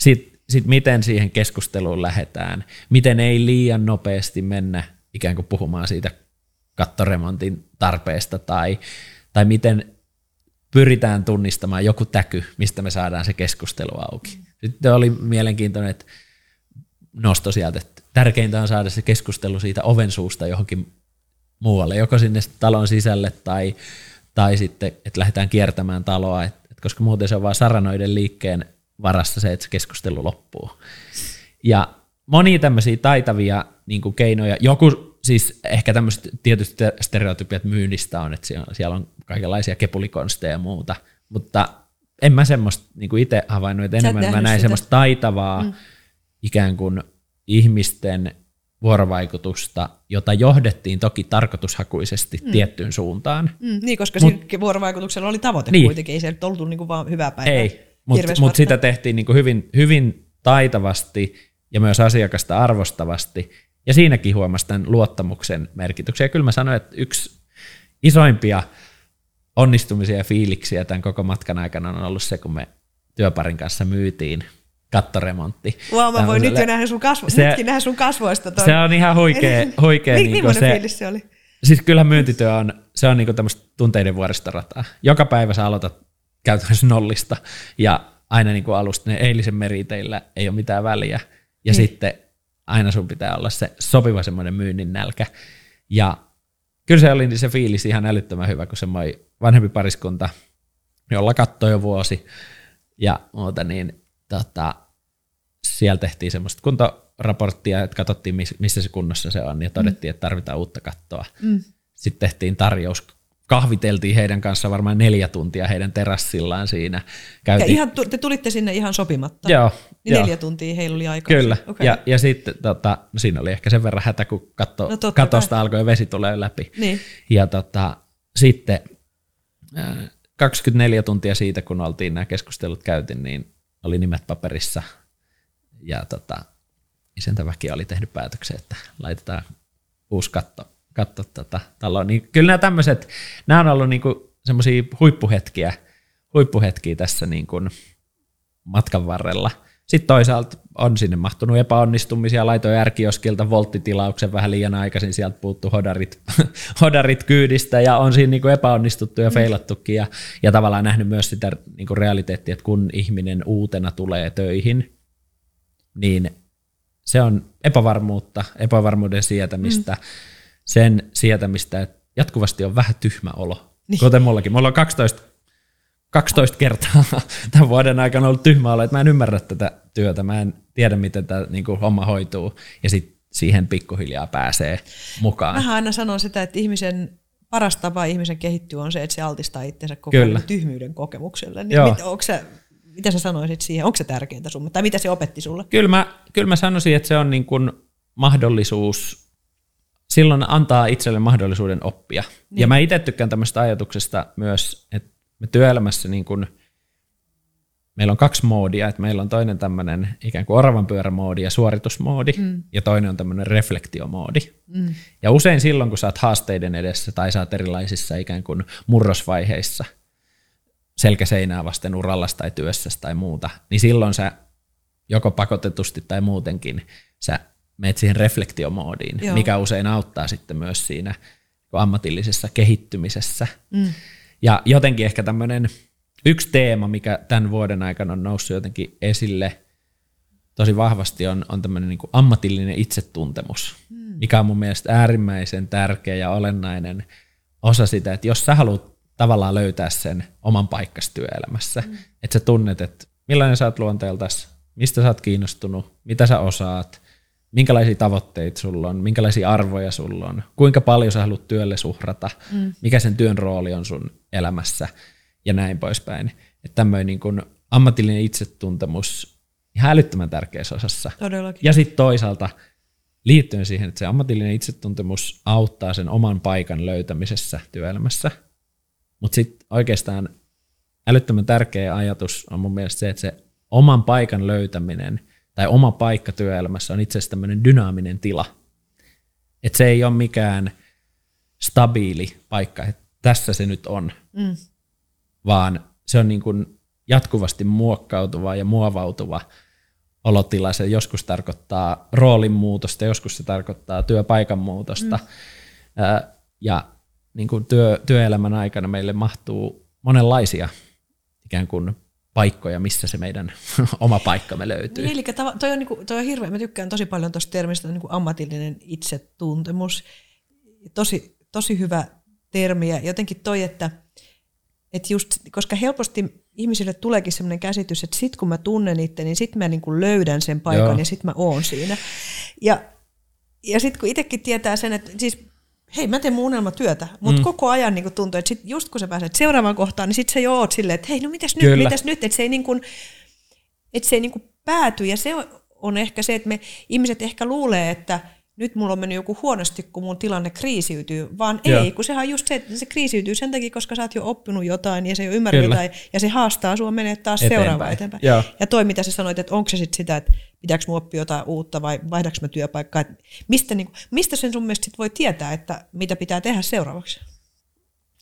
Sitten sit miten siihen keskusteluun lähdetään, miten ei liian nopeasti mennä ikään kuin puhumaan siitä kattoremontin tarpeesta tai, tai miten pyritään tunnistamaan joku täky, mistä me saadaan se keskustelu auki. Sitten oli mielenkiintoinen, että nosto sieltä, että tärkeintä on saada se keskustelu siitä oven suusta johonkin muualle, joko sinne talon sisälle tai, tai sitten, että lähdetään kiertämään taloa, et, et koska muuten se on vain saranoiden liikkeen varassa se, että se keskustelu loppuu. Ja moni tämmöisiä taitavia niin keinoja, joku siis ehkä tämmöiset tietysti stereotypiat myynnistä on, että siellä on kaikenlaisia kepulikonsteja ja muuta, mutta en mä semmoista niin itse havainnut, että enemmän mä näin sitä. semmoista taitavaa mm. ikään kuin ihmisten vuorovaikutusta, jota johdettiin toki tarkoitushakuisesti mm. tiettyyn suuntaan. Mm, niin, koska mut, siinä vuorovaikutuksella oli tavoite niin. kuitenkin, ei se oltu niinku vaan hyvää päivää. Ei, mutta mut sitä tehtiin niinku hyvin, hyvin taitavasti ja myös asiakasta arvostavasti, ja siinäkin huomasi tämän luottamuksen merkityksen. Ja kyllä mä sanoin, että yksi isoimpia onnistumisia ja fiiliksiä tämän koko matkan aikana on ollut se, kun me työparin kanssa myytiin kattoremontti. Wow, mä voin nyt jo nähdä sun, kasvo- Se- nytkin nähdä sun kasvoista. Toi. Se on ihan huikea, huikea Mi- niin millainen se, fiilis se oli? Siis kyllä myyntityö on, se on niinku tämmöistä tunteiden vuoristorataa. Joka päivä sä aloitat käytännössä nollista ja aina niinku alusta ne eilisen meriteillä ei ole mitään väliä. Ja Niin. sitten aina sun pitää olla se sopiva semmoinen myynnin nälkä. Ja kyllä se oli se fiilis ihan älyttömän hyvä, kun semmoinen vanhempi pariskunta, jolla kattoi jo vuosi ja muuta, niin tota, siellä tehtiin semmoista kuntoraporttia, että katsottiin, miss- missä se kunnossa se on, ja todettiin, että tarvitaan uutta kattoa. Mm. Sitten tehtiin tarjous, kahviteltiin heidän kanssa varmaan neljä tuntia heidän terassillaan siinä. Ja Käytiin, ihan, tu- te tulitte sinne ihan sopimatta. joo, Niin joo. neljä tuntia heillä oli aikaa. Kyllä, Okay. ja, ja sitten tota, no siinä oli ehkä sen verran hätä, kun katto, No katosta kai. alkoi vesi tulee läpi. Niin. Ja tota, sitten äh, 24 tuntia siitä, kun oltiin nämä keskustelut käytin, niin oli nimet paperissa. Ja tota, isäntäväki oli tehnyt päätöksen, että laitetaan uusi katto, katto tota, taloon. Niin kyllä nämä tämmöiset, nämä on ollut niinku semmoisia huippuhetkiä, huippuhetkiä tässä niinku matkan varrella. Sitten toisaalta on sinne mahtunut epäonnistumisia, laitoin ärkioskilta volttitilauksen vähän liian aikaisin, sieltä puuttu hodarit, hodarit kyydistä ja on siinä niinku epäonnistuttu ja feilattukin ja, ja tavallaan nähnyt myös sitä niinku realiteettia, että kun ihminen uutena tulee töihin, niin se on epävarmuutta, epävarmuuden sietämistä, mm. sen sietämistä, että jatkuvasti on vähän tyhmä olo, Niin. kuten mullakin. Mulla on 12, 12 kertaa tämän vuoden aikana ollut tyhmä olo, että mä en ymmärrä tätä työtä, mä en tiedä, miten tämä niin kuin, homma hoituu, ja sitten siihen pikkuhiljaa pääsee mukaan. Mähän aina sanon sitä, että ihmisen paras tapa ihmisen kehittyä on se, että se altistaa itsensä koko Kyllä. tyhmyyden kokemukselle. Niin mit, onko sä, mitä sä sanoisit siihen? Onko se tärkeintä sun? Tai mitä se opetti sulle? Kyllä mä, kyllä mä sanoisin, että se on niin kuin mahdollisuus, silloin antaa itselle mahdollisuuden oppia. Niin. Ja mä itse tykkään tämmöistä ajatuksesta myös, että me työelämässä niin kuin, meillä on kaksi moodia, että meillä on toinen tämmöinen ikään kuin oravan pyörämoodi ja suoritusmoodi, mm. ja toinen on tämmöinen reflektiomoodi. Mm. Ja usein silloin, kun sä oot haasteiden edessä tai sä oot erilaisissa ikään kuin murrosvaiheissa, selkäseinää vasten urallasi tai työssä tai muuta, niin silloin sä joko pakotetusti tai muutenkin sä menet siihen reflektiomoodiin, Joo. Mikä usein auttaa sitten myös siinä ammatillisessa kehittymisessä. Mm. Ja jotenkin ehkä tämmöinen yksi teema, mikä tämän vuoden aikana on noussut jotenkin esille tosi vahvasti, on, on tämmöinen niin ammatillinen itsetuntemus, mm. mikä on mun mielestä äärimmäisen tärkeä ja olennainen osa sitä, että jos sä haluat tavallaan löytää sen oman paikkas työelämässä, mm. että sä tunnet, että millainen sä oot luonteeltas, mistä sä oot kiinnostunut, mitä sä osaat, minkälaisia tavoitteita sulla on, minkälaisia arvoja sulla on, kuinka paljon sä haluat työlle suhrata, mm. mikä sen työn rooli on sun elämässä ja näin poispäin. Että tämmöinen niin kuin ammatillinen itsetuntemus ihan älyttömän tärkeässä osassa. Todellakin. Ja sitten toisaalta liittyen siihen, että se ammatillinen itsetuntemus auttaa sen oman paikan löytämisessä työelämässä. Mutta sitten oikeastaan älyttömän tärkeä ajatus on mun mielestä se, että se oman paikan löytäminen tai oma paikka työelämässä on itse asiassa tämmöinen dynaaminen tila. Että se ei ole mikään stabiili paikka, että tässä se nyt on, Mm. vaan se on niin kuin jatkuvasti muokkautuva ja muovautuva olotila. Se joskus tarkoittaa roolin muutosta, joskus se tarkoittaa työpaikan muutosta. Mm. Ja niin kuin työ, työelämän aikana meille mahtuu monenlaisia ikään kuin paikkoja, missä se meidän oma paikkamme löytyy. Niin, eli toi on, niinku, toi on hirveä, mä tykkään tosi paljon tuosta termistä niinku ammatillinen itsetuntemus. Tosi, tosi hyvä termi ja jotenkin toi, että, että just, koska helposti ihmisille tuleekin sellainen käsitys, että sit kun mä tunnen itse, niin sit mä niinku löydän sen paikan Joo. ja sit mä oon siinä. Ja, ja sitten kun itsekin tietää sen, että siis hei mä teen mun unelmatyötä, mutta mm. koko ajan niin tuntuu, että sit just kun sä pääset seuraavaan kohtaan, niin sit sä jo oot silleen, että hei no mitäs nyt, mitäs nyt, että se ei, niin kuin, että se ei niin kuin pääty. Ja se on, on ehkä se, että me ihmiset ehkä luulee, että nyt mulla on mennyt joku huonosti, kun mun tilanne kriisiytyy, vaan Joo. ei, kun sehän on just se, että se kriisiytyy sen takia, koska sä oot jo oppinut jotain ja se jo ymmärrät Kyllä. jotain ja se haastaa sua menee taas Eteenpäin. seuraavaan eteenpäin. Joo. Ja toi, mitä sä sanoit, että onko se sitten sitä, että pitääkö mun oppia jotain uutta vai vaihdaks mä työpaikkaa, että mistä, niin, mistä sen sun mielestä sit voi tietää, että mitä pitää tehdä seuraavaksi?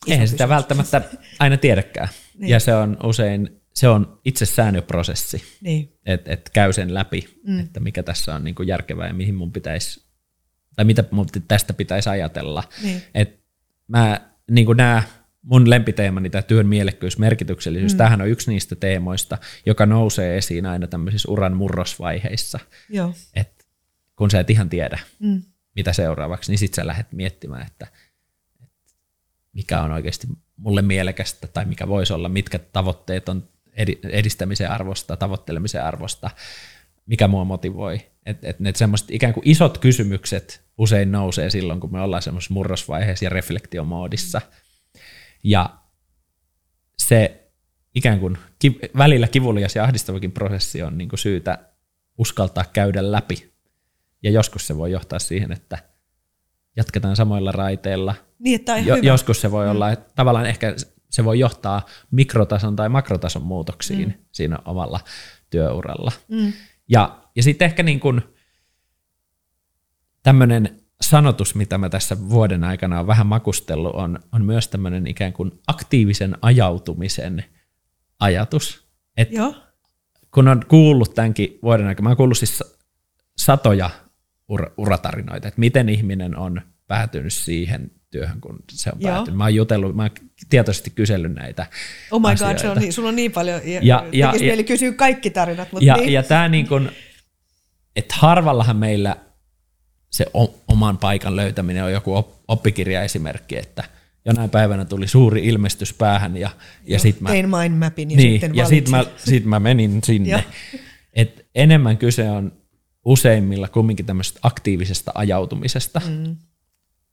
Eihän sitä välttämättä aina tiedäkään. Niin. Ja se on usein se on itsessään jo prosessi, Niin. että et käy sen läpi, mm. että mikä tässä on niin järkevää ja mihin mun pitäisi, tai mitä tästä pitäisi ajatella. Niin. Et mä niin kuin nämä mun lempiteemani, tämä työn mielekkyys, merkityksellisyys, mm. tämähän on yksi niistä teemoista, joka nousee esiin aina tämmöisissä uran murrosvaiheissa, Joo. että kun sä et ihan tiedä, Mm. mitä seuraavaksi, niin sit sä lähdet miettimään, että, että mikä on oikeasti mulle mielekästä tai mikä voisi olla, mitkä tavoitteet on edi- edistämisen arvosta, tavoittelemisen arvosta, mikä mua motivoi. Että et ne semmoiset ikään kuin isot kysymykset usein nousee silloin, kun me ollaan semmoisessa murrosvaiheessa ja reflektiomoodissa. Ja se ikään kuin ki- välillä kivulias ja ahdistavakin prosessi on niin kuin syytä uskaltaa käydä läpi. Ja joskus se voi johtaa siihen, että jatketaan samoilla raiteilla. Niin, että Jo, hyvä. joskus se voi olla, että tavallaan ehkä se voi johtaa mikrotason tai makrotason muutoksiin mm. siinä omalla työuralla. Mm. Ja, ja sitten ehkä niin kuin tämmöinen sanotus, mitä mä tässä vuoden aikana on vähän makustellut, on, on myös tämmöinen ikään kuin aktiivisen ajautumisen ajatus. Et Joo. kun on kuullut tämänkin vuoden aikana, mä oon kuullut siis satoja ur- uratarinoita, että miten ihminen on päätynyt siihen työhön, kun se on Joo. päätynyt. Mä oon jutellut, mä oon tietoisesti kysellyt näitä Oh my god, asioita. se on niin, sulla on niin paljon. Ja, Ja- ja, ja- mieli kysyä kaikki tarinat, mutta Ja, niin. ja tämä niin kuin, että harvallahan meillä se o- oman paikan löytäminen on joku op- oppikirjaesimerkki, että jonain päivänä tuli suuri ilmestys päähän ja, ja sitten mä, Tein mind mapin ja niin, sitten ja sit mä, sit mä menin sinne. Et enemmän kyse on useimmilla kumminkin tämmöisestä aktiivisesta ajautumisesta. Mm.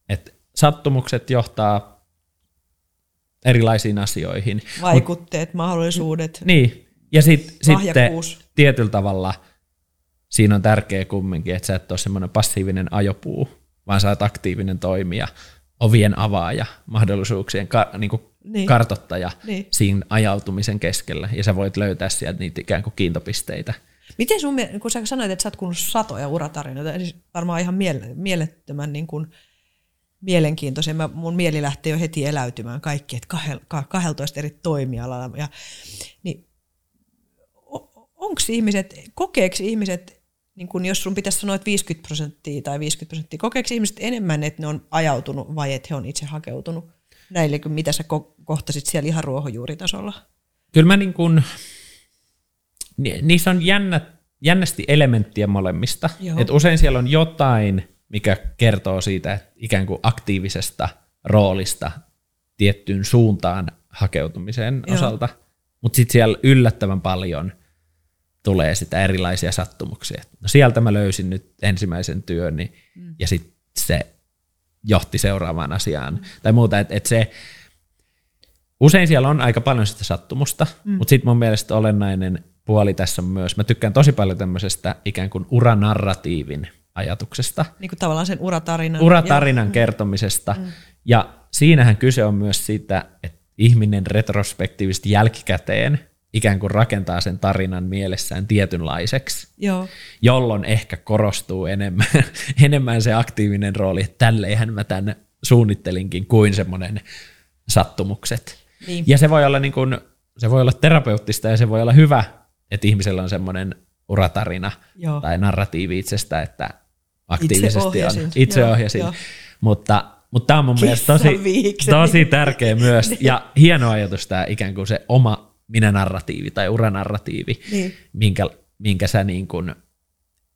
Et sattumukset johtaa erilaisiin asioihin. Vaikutteet, mahdollisuudet. Niin, ja sit, sitten tietyllä tavalla siinä on tärkeä kumminkin, että sä et ole semmoinen passiivinen ajopuu, vaan sä oot aktiivinen toimija, ovien avaaja, mahdollisuuksien ka- niin kuin Niin. kartottaja Niin. siinä ajautumisen keskellä, ja sä voit löytää sieltä niitä ikään kuin kiintopisteitä. Miten sun, kun sä sanoit, että sä oot kuullut satoja uratarinoita, siis varmaan ihan miele- mielettömän niin kuin mielenkiintoisen. Mä, mun mieli lähtee jo heti eläytymään kaikki, että kahel, ka- 12 eri toimialalla. Ja, niin, onko ihmiset, kokeeko ihmiset, niin kun jos sun pitäisi sanoa, että 50 prosenttia tai 50 prosenttia, kokeeko ihmiset enemmän, että ne on ajautunut vai että he on itse hakeutunut näille, kun mitä sä ko- kohtasit siellä ihan ruohonjuuritasolla? Kyllä mä niin kuin, ni- niissä on jännä, jännästi elementtiä molemmista. Joo. Et usein siellä on jotain, mikä kertoo siitä että ikään kuin aktiivisesta roolista tiettyyn suuntaan hakeutumisen Joo. osalta, mutta sitten siellä yllättävän paljon tulee sitä erilaisia sattumuksia. No sieltä mä löysin nyt ensimmäisen työn, niin, mm. ja sitten se johti seuraavaan asiaan. Tai muuta, että et se, usein siellä on aika paljon sitä sattumusta, mm. mutta sitten mun mielestä olennainen puoli tässä on myös, mä tykkään tosi paljon tämmöisestä ikään kuin uranarratiivin ajatuksesta, Niin kuin tavallaan sen uratarinan. uratarinan kertomisesta, mm. ja siinähän kyse on myös siitä, että ihminen retrospektiivisesti jälkikäteen ikään kuin rakentaa sen tarinan mielessään tietynlaiseksi, Joo. jolloin ehkä korostuu enemmän, enemmän se aktiivinen rooli, että tälleenhän mä tänne suunnittelinkin kuin semmoinen sattumukset. Niin. Ja se voi olla niin kuin, se voi olla terapeuttista ja se voi olla hyvä, että ihmisellä on semmoinen uratarina Joo. tai narratiivi itsestä, että aktiivisesti Itse on. ohjasin. Itse Joo, ohjasin. joo. Mutta, mutta tämä on mun mielestä Kissan tosi, tosi tärkeä myös ja hieno ajatus tämä ikään kuin se oma minä-narratiivi tai uranarratiivi, Niin. minkä, minkä sä niin kuin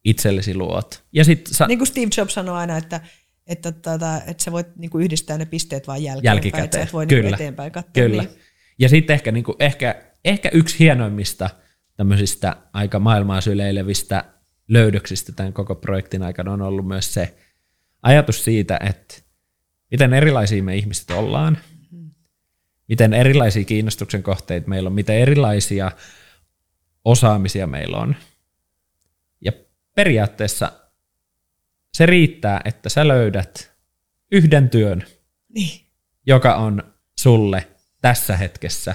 itsellesi luot. Ja sit sä, Niin kuin Steve Jobs sanoi aina, että, että, että, että sä voit niin kuin yhdistää ne pisteet vain jälkeenpäin. jälkikäteen. Että sä et voi Kyllä. Niin eteenpäin katsoa. Kyllä. Niin. Ja sitten ehkä, niin kuin, ehkä, ehkä yksi hienoimmista tämmöisistä aika maailmaa syleilevistä löydöksistä tämän koko projektin aikana on ollut myös se ajatus siitä, että miten erilaisia me ihmiset ollaan, miten erilaisia kiinnostuksen kohteita meillä on, miten erilaisia osaamisia meillä on. Ja periaatteessa se riittää, että sä löydät yhden työn, Niin. joka on sulle tässä hetkessä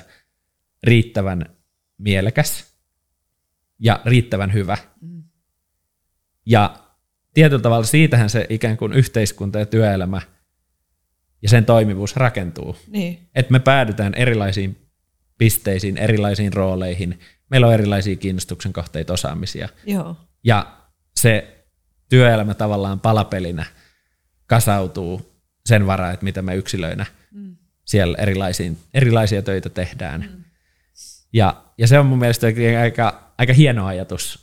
riittävän mielekäs ja riittävän hyvä. Ja tietyllä tavalla siitähän se ikään kuin yhteiskunta ja työelämä ja sen toimivuus rakentuu. Niin. Että me päädytään erilaisiin pisteisiin, erilaisiin rooleihin. Meillä on erilaisia kiinnostuksen kohteita, osaamisia. Joo. Ja se työelämä tavallaan palapelinä kasautuu sen varaa, että mitä me yksilöinä mm. siellä erilaisiin, erilaisia töitä tehdään. Mm. Ja, ja se on mun mielestä aika, aika hieno ajatus,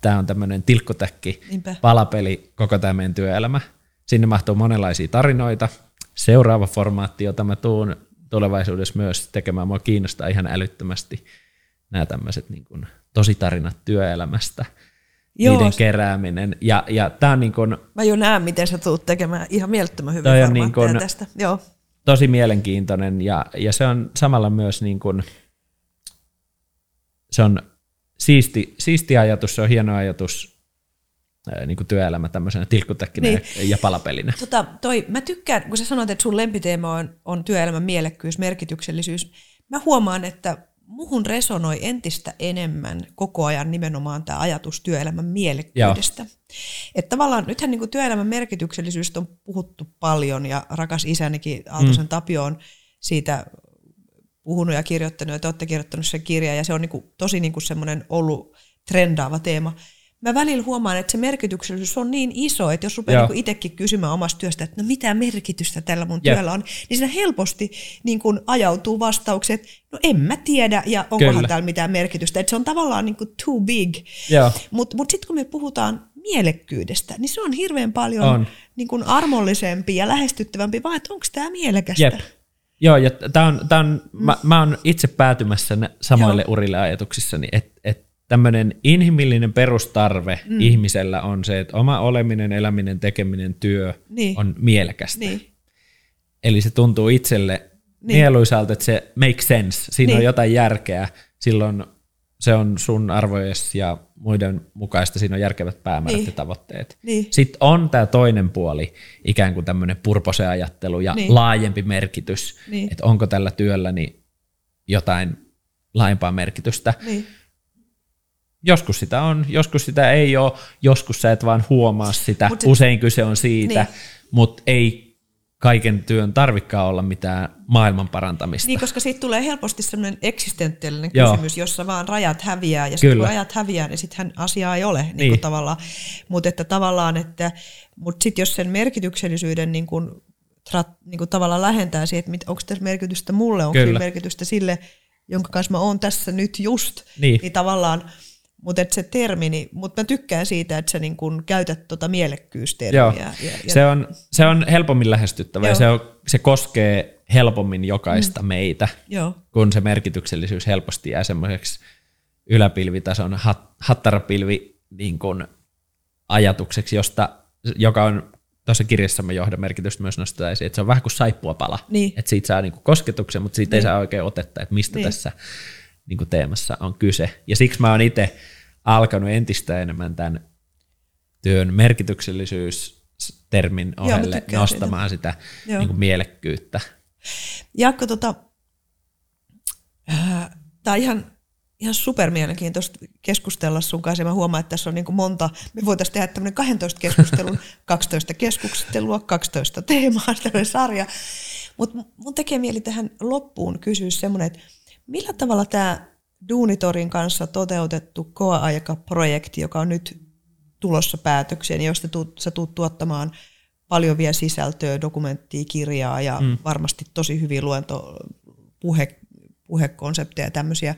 tämä on tämmöinen tilkkutäkki, Niinpä. palapeli, koko tämä meidän työelämä. Sinne mahtuu monenlaisia tarinoita. Seuraava formaatti, jota mä tuun tulevaisuudessa myös tekemään, mua kiinnostaa ihan älyttömästi nämä tämmöiset niin kuin tositarinat työelämästä, Joo. niiden kerääminen. Ja, ja tämä on niin kuin Mä jo näen, miten sä tuut tekemään ihan mielettömän hyvin on formaatteja niin kun- tästä. Joo. tosi mielenkiintoinen ja, ja se on samalla myös niin kuin, se on siisti, siisti ajatus, se on hieno ajatus niin kuin työelämä tämmöisenä tilkkutäkkinä niin. ja palapelinä. Tota, toi, mä tykkään, kun sä sanoit, että sun lempiteema on, on työelämän mielekkyys, merkityksellisyys. Mä huomaan, että muhun resonoi entistä enemmän koko ajan nimenomaan tämä ajatus työelämän mielekkyydestä. Että tavallaan nythän niin työelämän merkityksellisyydestä on puhuttu paljon ja rakas isänikin Aaltosen mm. Tapio on siitä puhunut ja kirjoittanut ja te olette kirjoittanut sen kirjan ja se on niin kuin, tosi niin kuin semmoinen ollut trendaava teema. Mä välillä huomaan, että se merkityksellisyys on niin iso, että jos rupeaa niin itsekin kysymään omasta työstä, että no mitä merkitystä tällä mun Jep. työllä on, niin siinä helposti niin kuin ajautuu vastaukset, no en mä tiedä ja onkohan Kyllä. täällä mitään merkitystä. Että se on tavallaan niin kuin too big. Mutta mut sitten kun me puhutaan mielekkyydestä, niin se on hirveän paljon On. Niin kuin armollisempi ja lähestyttävämpi, vaan että onko tämä mielekästä. Jep. Joo, ja tää on, tää on, mä, mä oon itse päätymässä samoille Joo. urille ajatuksissani, että et tämmöinen inhimillinen perustarve mm. ihmisellä on se, että oma oleminen, eläminen, tekeminen, työ Niin. on mielekästä. Niin. Eli se tuntuu itselle Niin. mieluisalta, että se make sense, siinä niin. on jotain järkeä, silloin se on sun arvojes ja muiden mukaista, siinä on järkevät päämäärät Niin. ja tavoitteet. Niin. Sitten on tämä toinen puoli, ikään kuin tämmöinen purposeajattelu ja Niin. niin. laajempi merkitys, Niin. niin. että onko tällä työlläni jotain laajempaa merkitystä. Niin. Joskus sitä on, joskus sitä ei ole, joskus sä et vaan huomaa sitä, Mut usein kyse on siitä, Niin. niin. mutta ei kaiken työn tarvikaan olla mitään maailman parantamista. Niin, koska siitä tulee helposti sellainen eksistentiaalinen Joo. kysymys, jossa vaan rajat häviää, ja sitten kun rajat häviää, niin sittenhän asiaa ei ole. Niin. Niin. Kuin tavallaan. Mutta että tavallaan, että, mutta sitten jos sen merkityksellisyyden niin kuin, trat, niin kuin tavallaan lähentää siihen, että onko tässä merkitystä mulle, onko merkitystä sille, jonka kanssa mä oon tässä nyt just, Niin. niin tavallaan, mutta se termi, niin, mutta mä tykkään siitä, että sä niin kuin käytät tuota mielekkyystermiä. Joo, Ja, ja, se on, se on helpommin lähestyttävä Joo. ja se, on, se koskee helpommin jokaista mm. meitä, Joo, kun se merkityksellisyys helposti jää semmoiseksi yläpilvitason hat, hattarapilvi niin kuin ajatukseksi, josta, joka on tuossa kirjassamme johdon merkitystä myös nostetaan esiin, että se on vähän kuin saippuapala, Niin. että siitä saa niin kosketuksen, mutta siitä niin. ei saa oikein otetta, että mistä niin. tässä niin kuin teemassa on kyse. Ja siksi mä oon itse alkanut entistä enemmän tämän työn merkityksellisyys termin mä ohelle tykkään nostamaan sitä Joo. niin kuin mielekkyyttä. Jaakko, tota, äh, tämä on ihan, ihan super mielenkiintoista keskustella sun kanssa. Ja mä huomaan, että tässä on niin kuin monta, me voitaisiin tehdä tämmöinen 12 keskustelun, 12 keskustelua, 12 teemaa, tämmöinen sarja. Mutta mun tekee mieli tähän loppuun kysyä semmoinen, että millä tavalla tämä Duunitorin kanssa toteutettu koeaikaprojekti, joka on nyt tulossa päätökseen, josta tuut, sä tuut tuottamaan paljon vielä sisältöä, dokumenttia, kirjaa ja mm. varmasti tosi hyviä luento, puhe, puhekonsepteja ja tämmöisiä,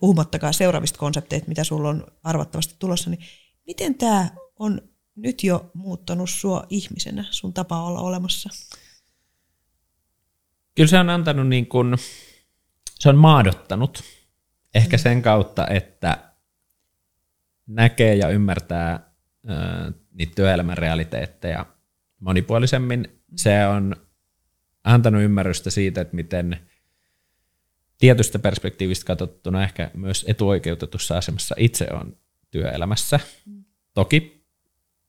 puhumattakaan seuraavista konsepteista, mitä sulla on arvattavasti tulossa, niin miten tämä on nyt jo muuttanut sua ihmisenä, sun tapa olla olemassa? Kyllä se on antanut niin kuin, se on maadottanut ehkä sen kautta, että näkee ja ymmärtää niitä työelämän realiteetteja monipuolisemmin. Se on antanut ymmärrystä siitä, että miten tietystä perspektiivistä katsottuna ehkä myös etuoikeutetussa asemassa itse on työelämässä. Toki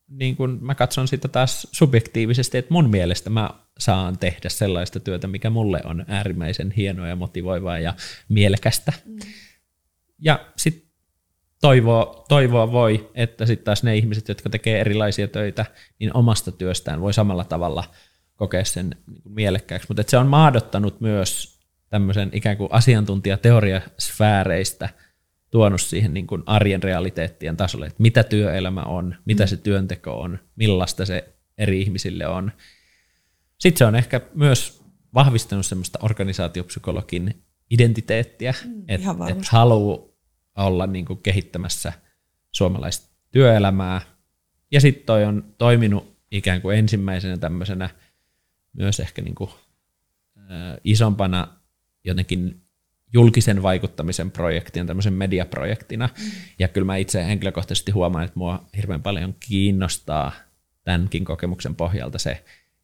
niin kun mä katson sitä taas subjektiivisesti, että mun mielestä mä saan tehdä sellaista työtä, mikä mulle on äärimmäisen hienoa ja motivoivaa ja mielekästä. Mm. Ja sitten toivoa, toivoa voi, että sitten taas ne ihmiset, jotka tekee erilaisia töitä, niin omasta työstään voi samalla tavalla kokea sen niin mielekkääksi. Mutta se on maadottanut myös tämmöisen ikään kuin asiantuntijateoriasfääreistä tuonut siihen niin kuin arjen realiteettien tasolle, että mitä työelämä on, mitä mm. se työnteko on, millaista se eri ihmisille on. Sitten se on ehkä myös vahvistanut semmoista organisaatiopsykologin identiteettiä, mm, että et haluaa olla niin kuin kehittämässä suomalaista työelämää. Ja sitten toi on toiminut ikään kuin ensimmäisenä tämmöisenä myös ehkä niin kuin, äh, isompana jotenkin julkisen vaikuttamisen projektin, tämmöisen mediaprojektina. Mm. Ja kyllä mä itse henkilökohtaisesti huomaan, että mua hirveän paljon kiinnostaa tämänkin kokemuksen pohjalta se,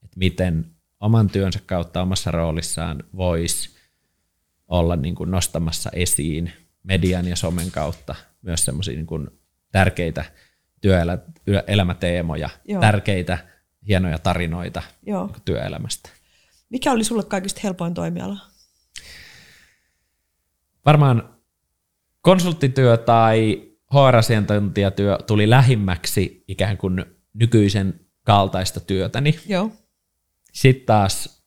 että miten oman työnsä kautta omassa roolissaan voisi olla niin kuin nostamassa esiin median ja somen kautta myös semmoisia niin tärkeitä työelämäteemoja, Joo. tärkeitä hienoja tarinoita Joo. Niin työelämästä. Mikä oli sulle kaikista helpoin toimiala? Varmaan konsulttityö tai HR-asiantuntijatyö tuli lähimmäksi ikään kuin nykyisen kaltaista työtäni. Joo. Sitten taas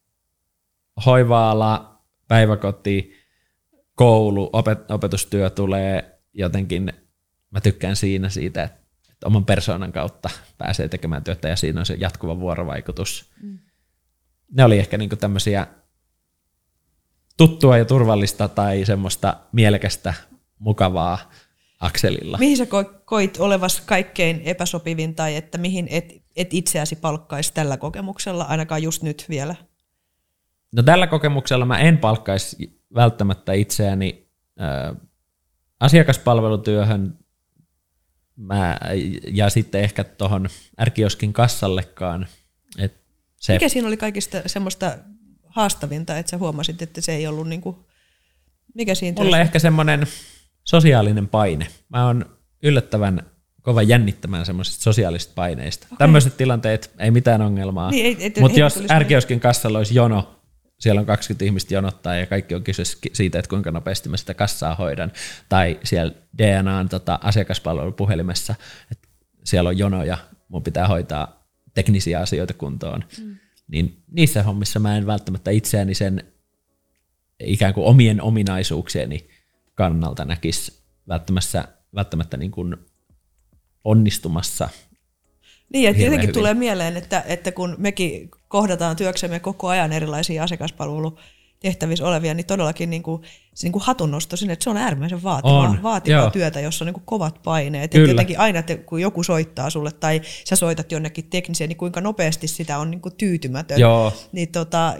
hoivaala, päiväkoti, koulu, opet- opetustyö tulee jotenkin, mä tykkään siinä siitä, että, oman persoonan kautta pääsee tekemään työtä ja siinä on se jatkuva vuorovaikutus. Mm. Ne oli ehkä niinku tämmöisiä tuttua ja turvallista tai semmoista mielekästä, mukavaa akselilla. Mihin sä koit olevas kaikkein epäsopivin tai että mihin et, et itseäsi palkkaisi tällä kokemuksella, ainakaan just nyt vielä? No tällä kokemuksella mä en palkkaisi välttämättä itseäni äh, asiakaspalvelutyöhön mä, ja sitten ehkä tuohon ärkioskin kassallekaan. Et se, Mikä siinä oli kaikista semmoista haastavinta, että sä huomasit, että se ei ollut niinku, mikä siinä Mulle ehkä semmoinen sosiaalinen paine. Mä oon yllättävän kova jännittämään semmoisista sosiaalisista paineista. Okay. Tämmöiset tilanteet, ei mitään ongelmaa. Niin, Mutta jos ärkioskin kassalla olisi jono, siellä on 20 ihmistä jonottaa ja kaikki on kyse siitä, että kuinka nopeasti mä sitä kassaa hoidan. Tai siellä DNAn tota, asiakaspalvelupuhelimessa, että siellä on jono ja mun pitää hoitaa teknisiä asioita kuntoon. Mm. Niin niissä hommissa mä en välttämättä itseäni sen ikään kuin omien ominaisuuksieni kannalta näkisi välttämättä, välttämättä niin kuin onnistumassa. Niin, että jotenkin hyvin. tulee mieleen, että, että kun mekin kohdataan työksemme koko ajan erilaisia asiakaspalvelu tehtävissä olevia, niin todellakin niin kuin, se niin kuin hatunnosto sinne, että se on äärimmäisen vaativaa, on. vaativaa työtä, jossa on niin kuin kovat paineet. Kyllä. jotenkin aina, että kun joku soittaa sulle tai sä soitat jonnekin tekniseen, niin kuinka nopeasti sitä on niin kuin tyytymätön. Joo. Niin tota,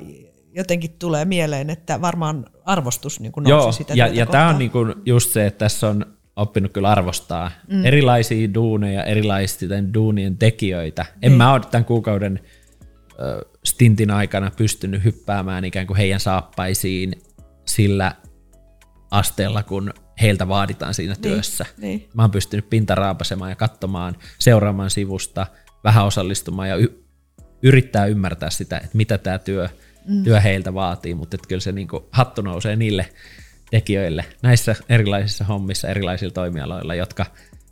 jotenkin tulee mieleen, että varmaan arvostus niin nousi Joo, sitä ja, ja tämä on niin kuin just se, että tässä on oppinut kyllä arvostaa mm. erilaisia duuneja, erilaisten duunien tekijöitä. En niin. mä ole tämän kuukauden ö, stintin aikana pystynyt hyppäämään ikään kuin heidän saappaisiin sillä asteella, kun heiltä vaaditaan siinä niin, työssä. Niin. Mä oon pystynyt pintaraapasemaan ja katsomaan, seuraamaan sivusta, vähän osallistumaan ja y- yrittää ymmärtää sitä, että mitä tämä työ – mm. työ heiltä vaatii, mutta kyllä se niin kuin hattu nousee niille tekijöille näissä erilaisissa hommissa, erilaisilla toimialoilla, jotka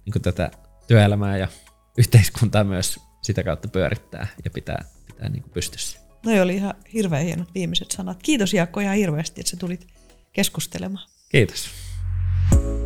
niin kuin tätä työelämää ja yhteiskuntaa myös sitä kautta pyörittää ja pitää, pidetään niin kuin pystyssä. No oli ihan hirveän hienot viimeiset sanat. Kiitos Jaakko ihan hirveästi, että sä tulit keskustelemaan. Kiitos. Thank you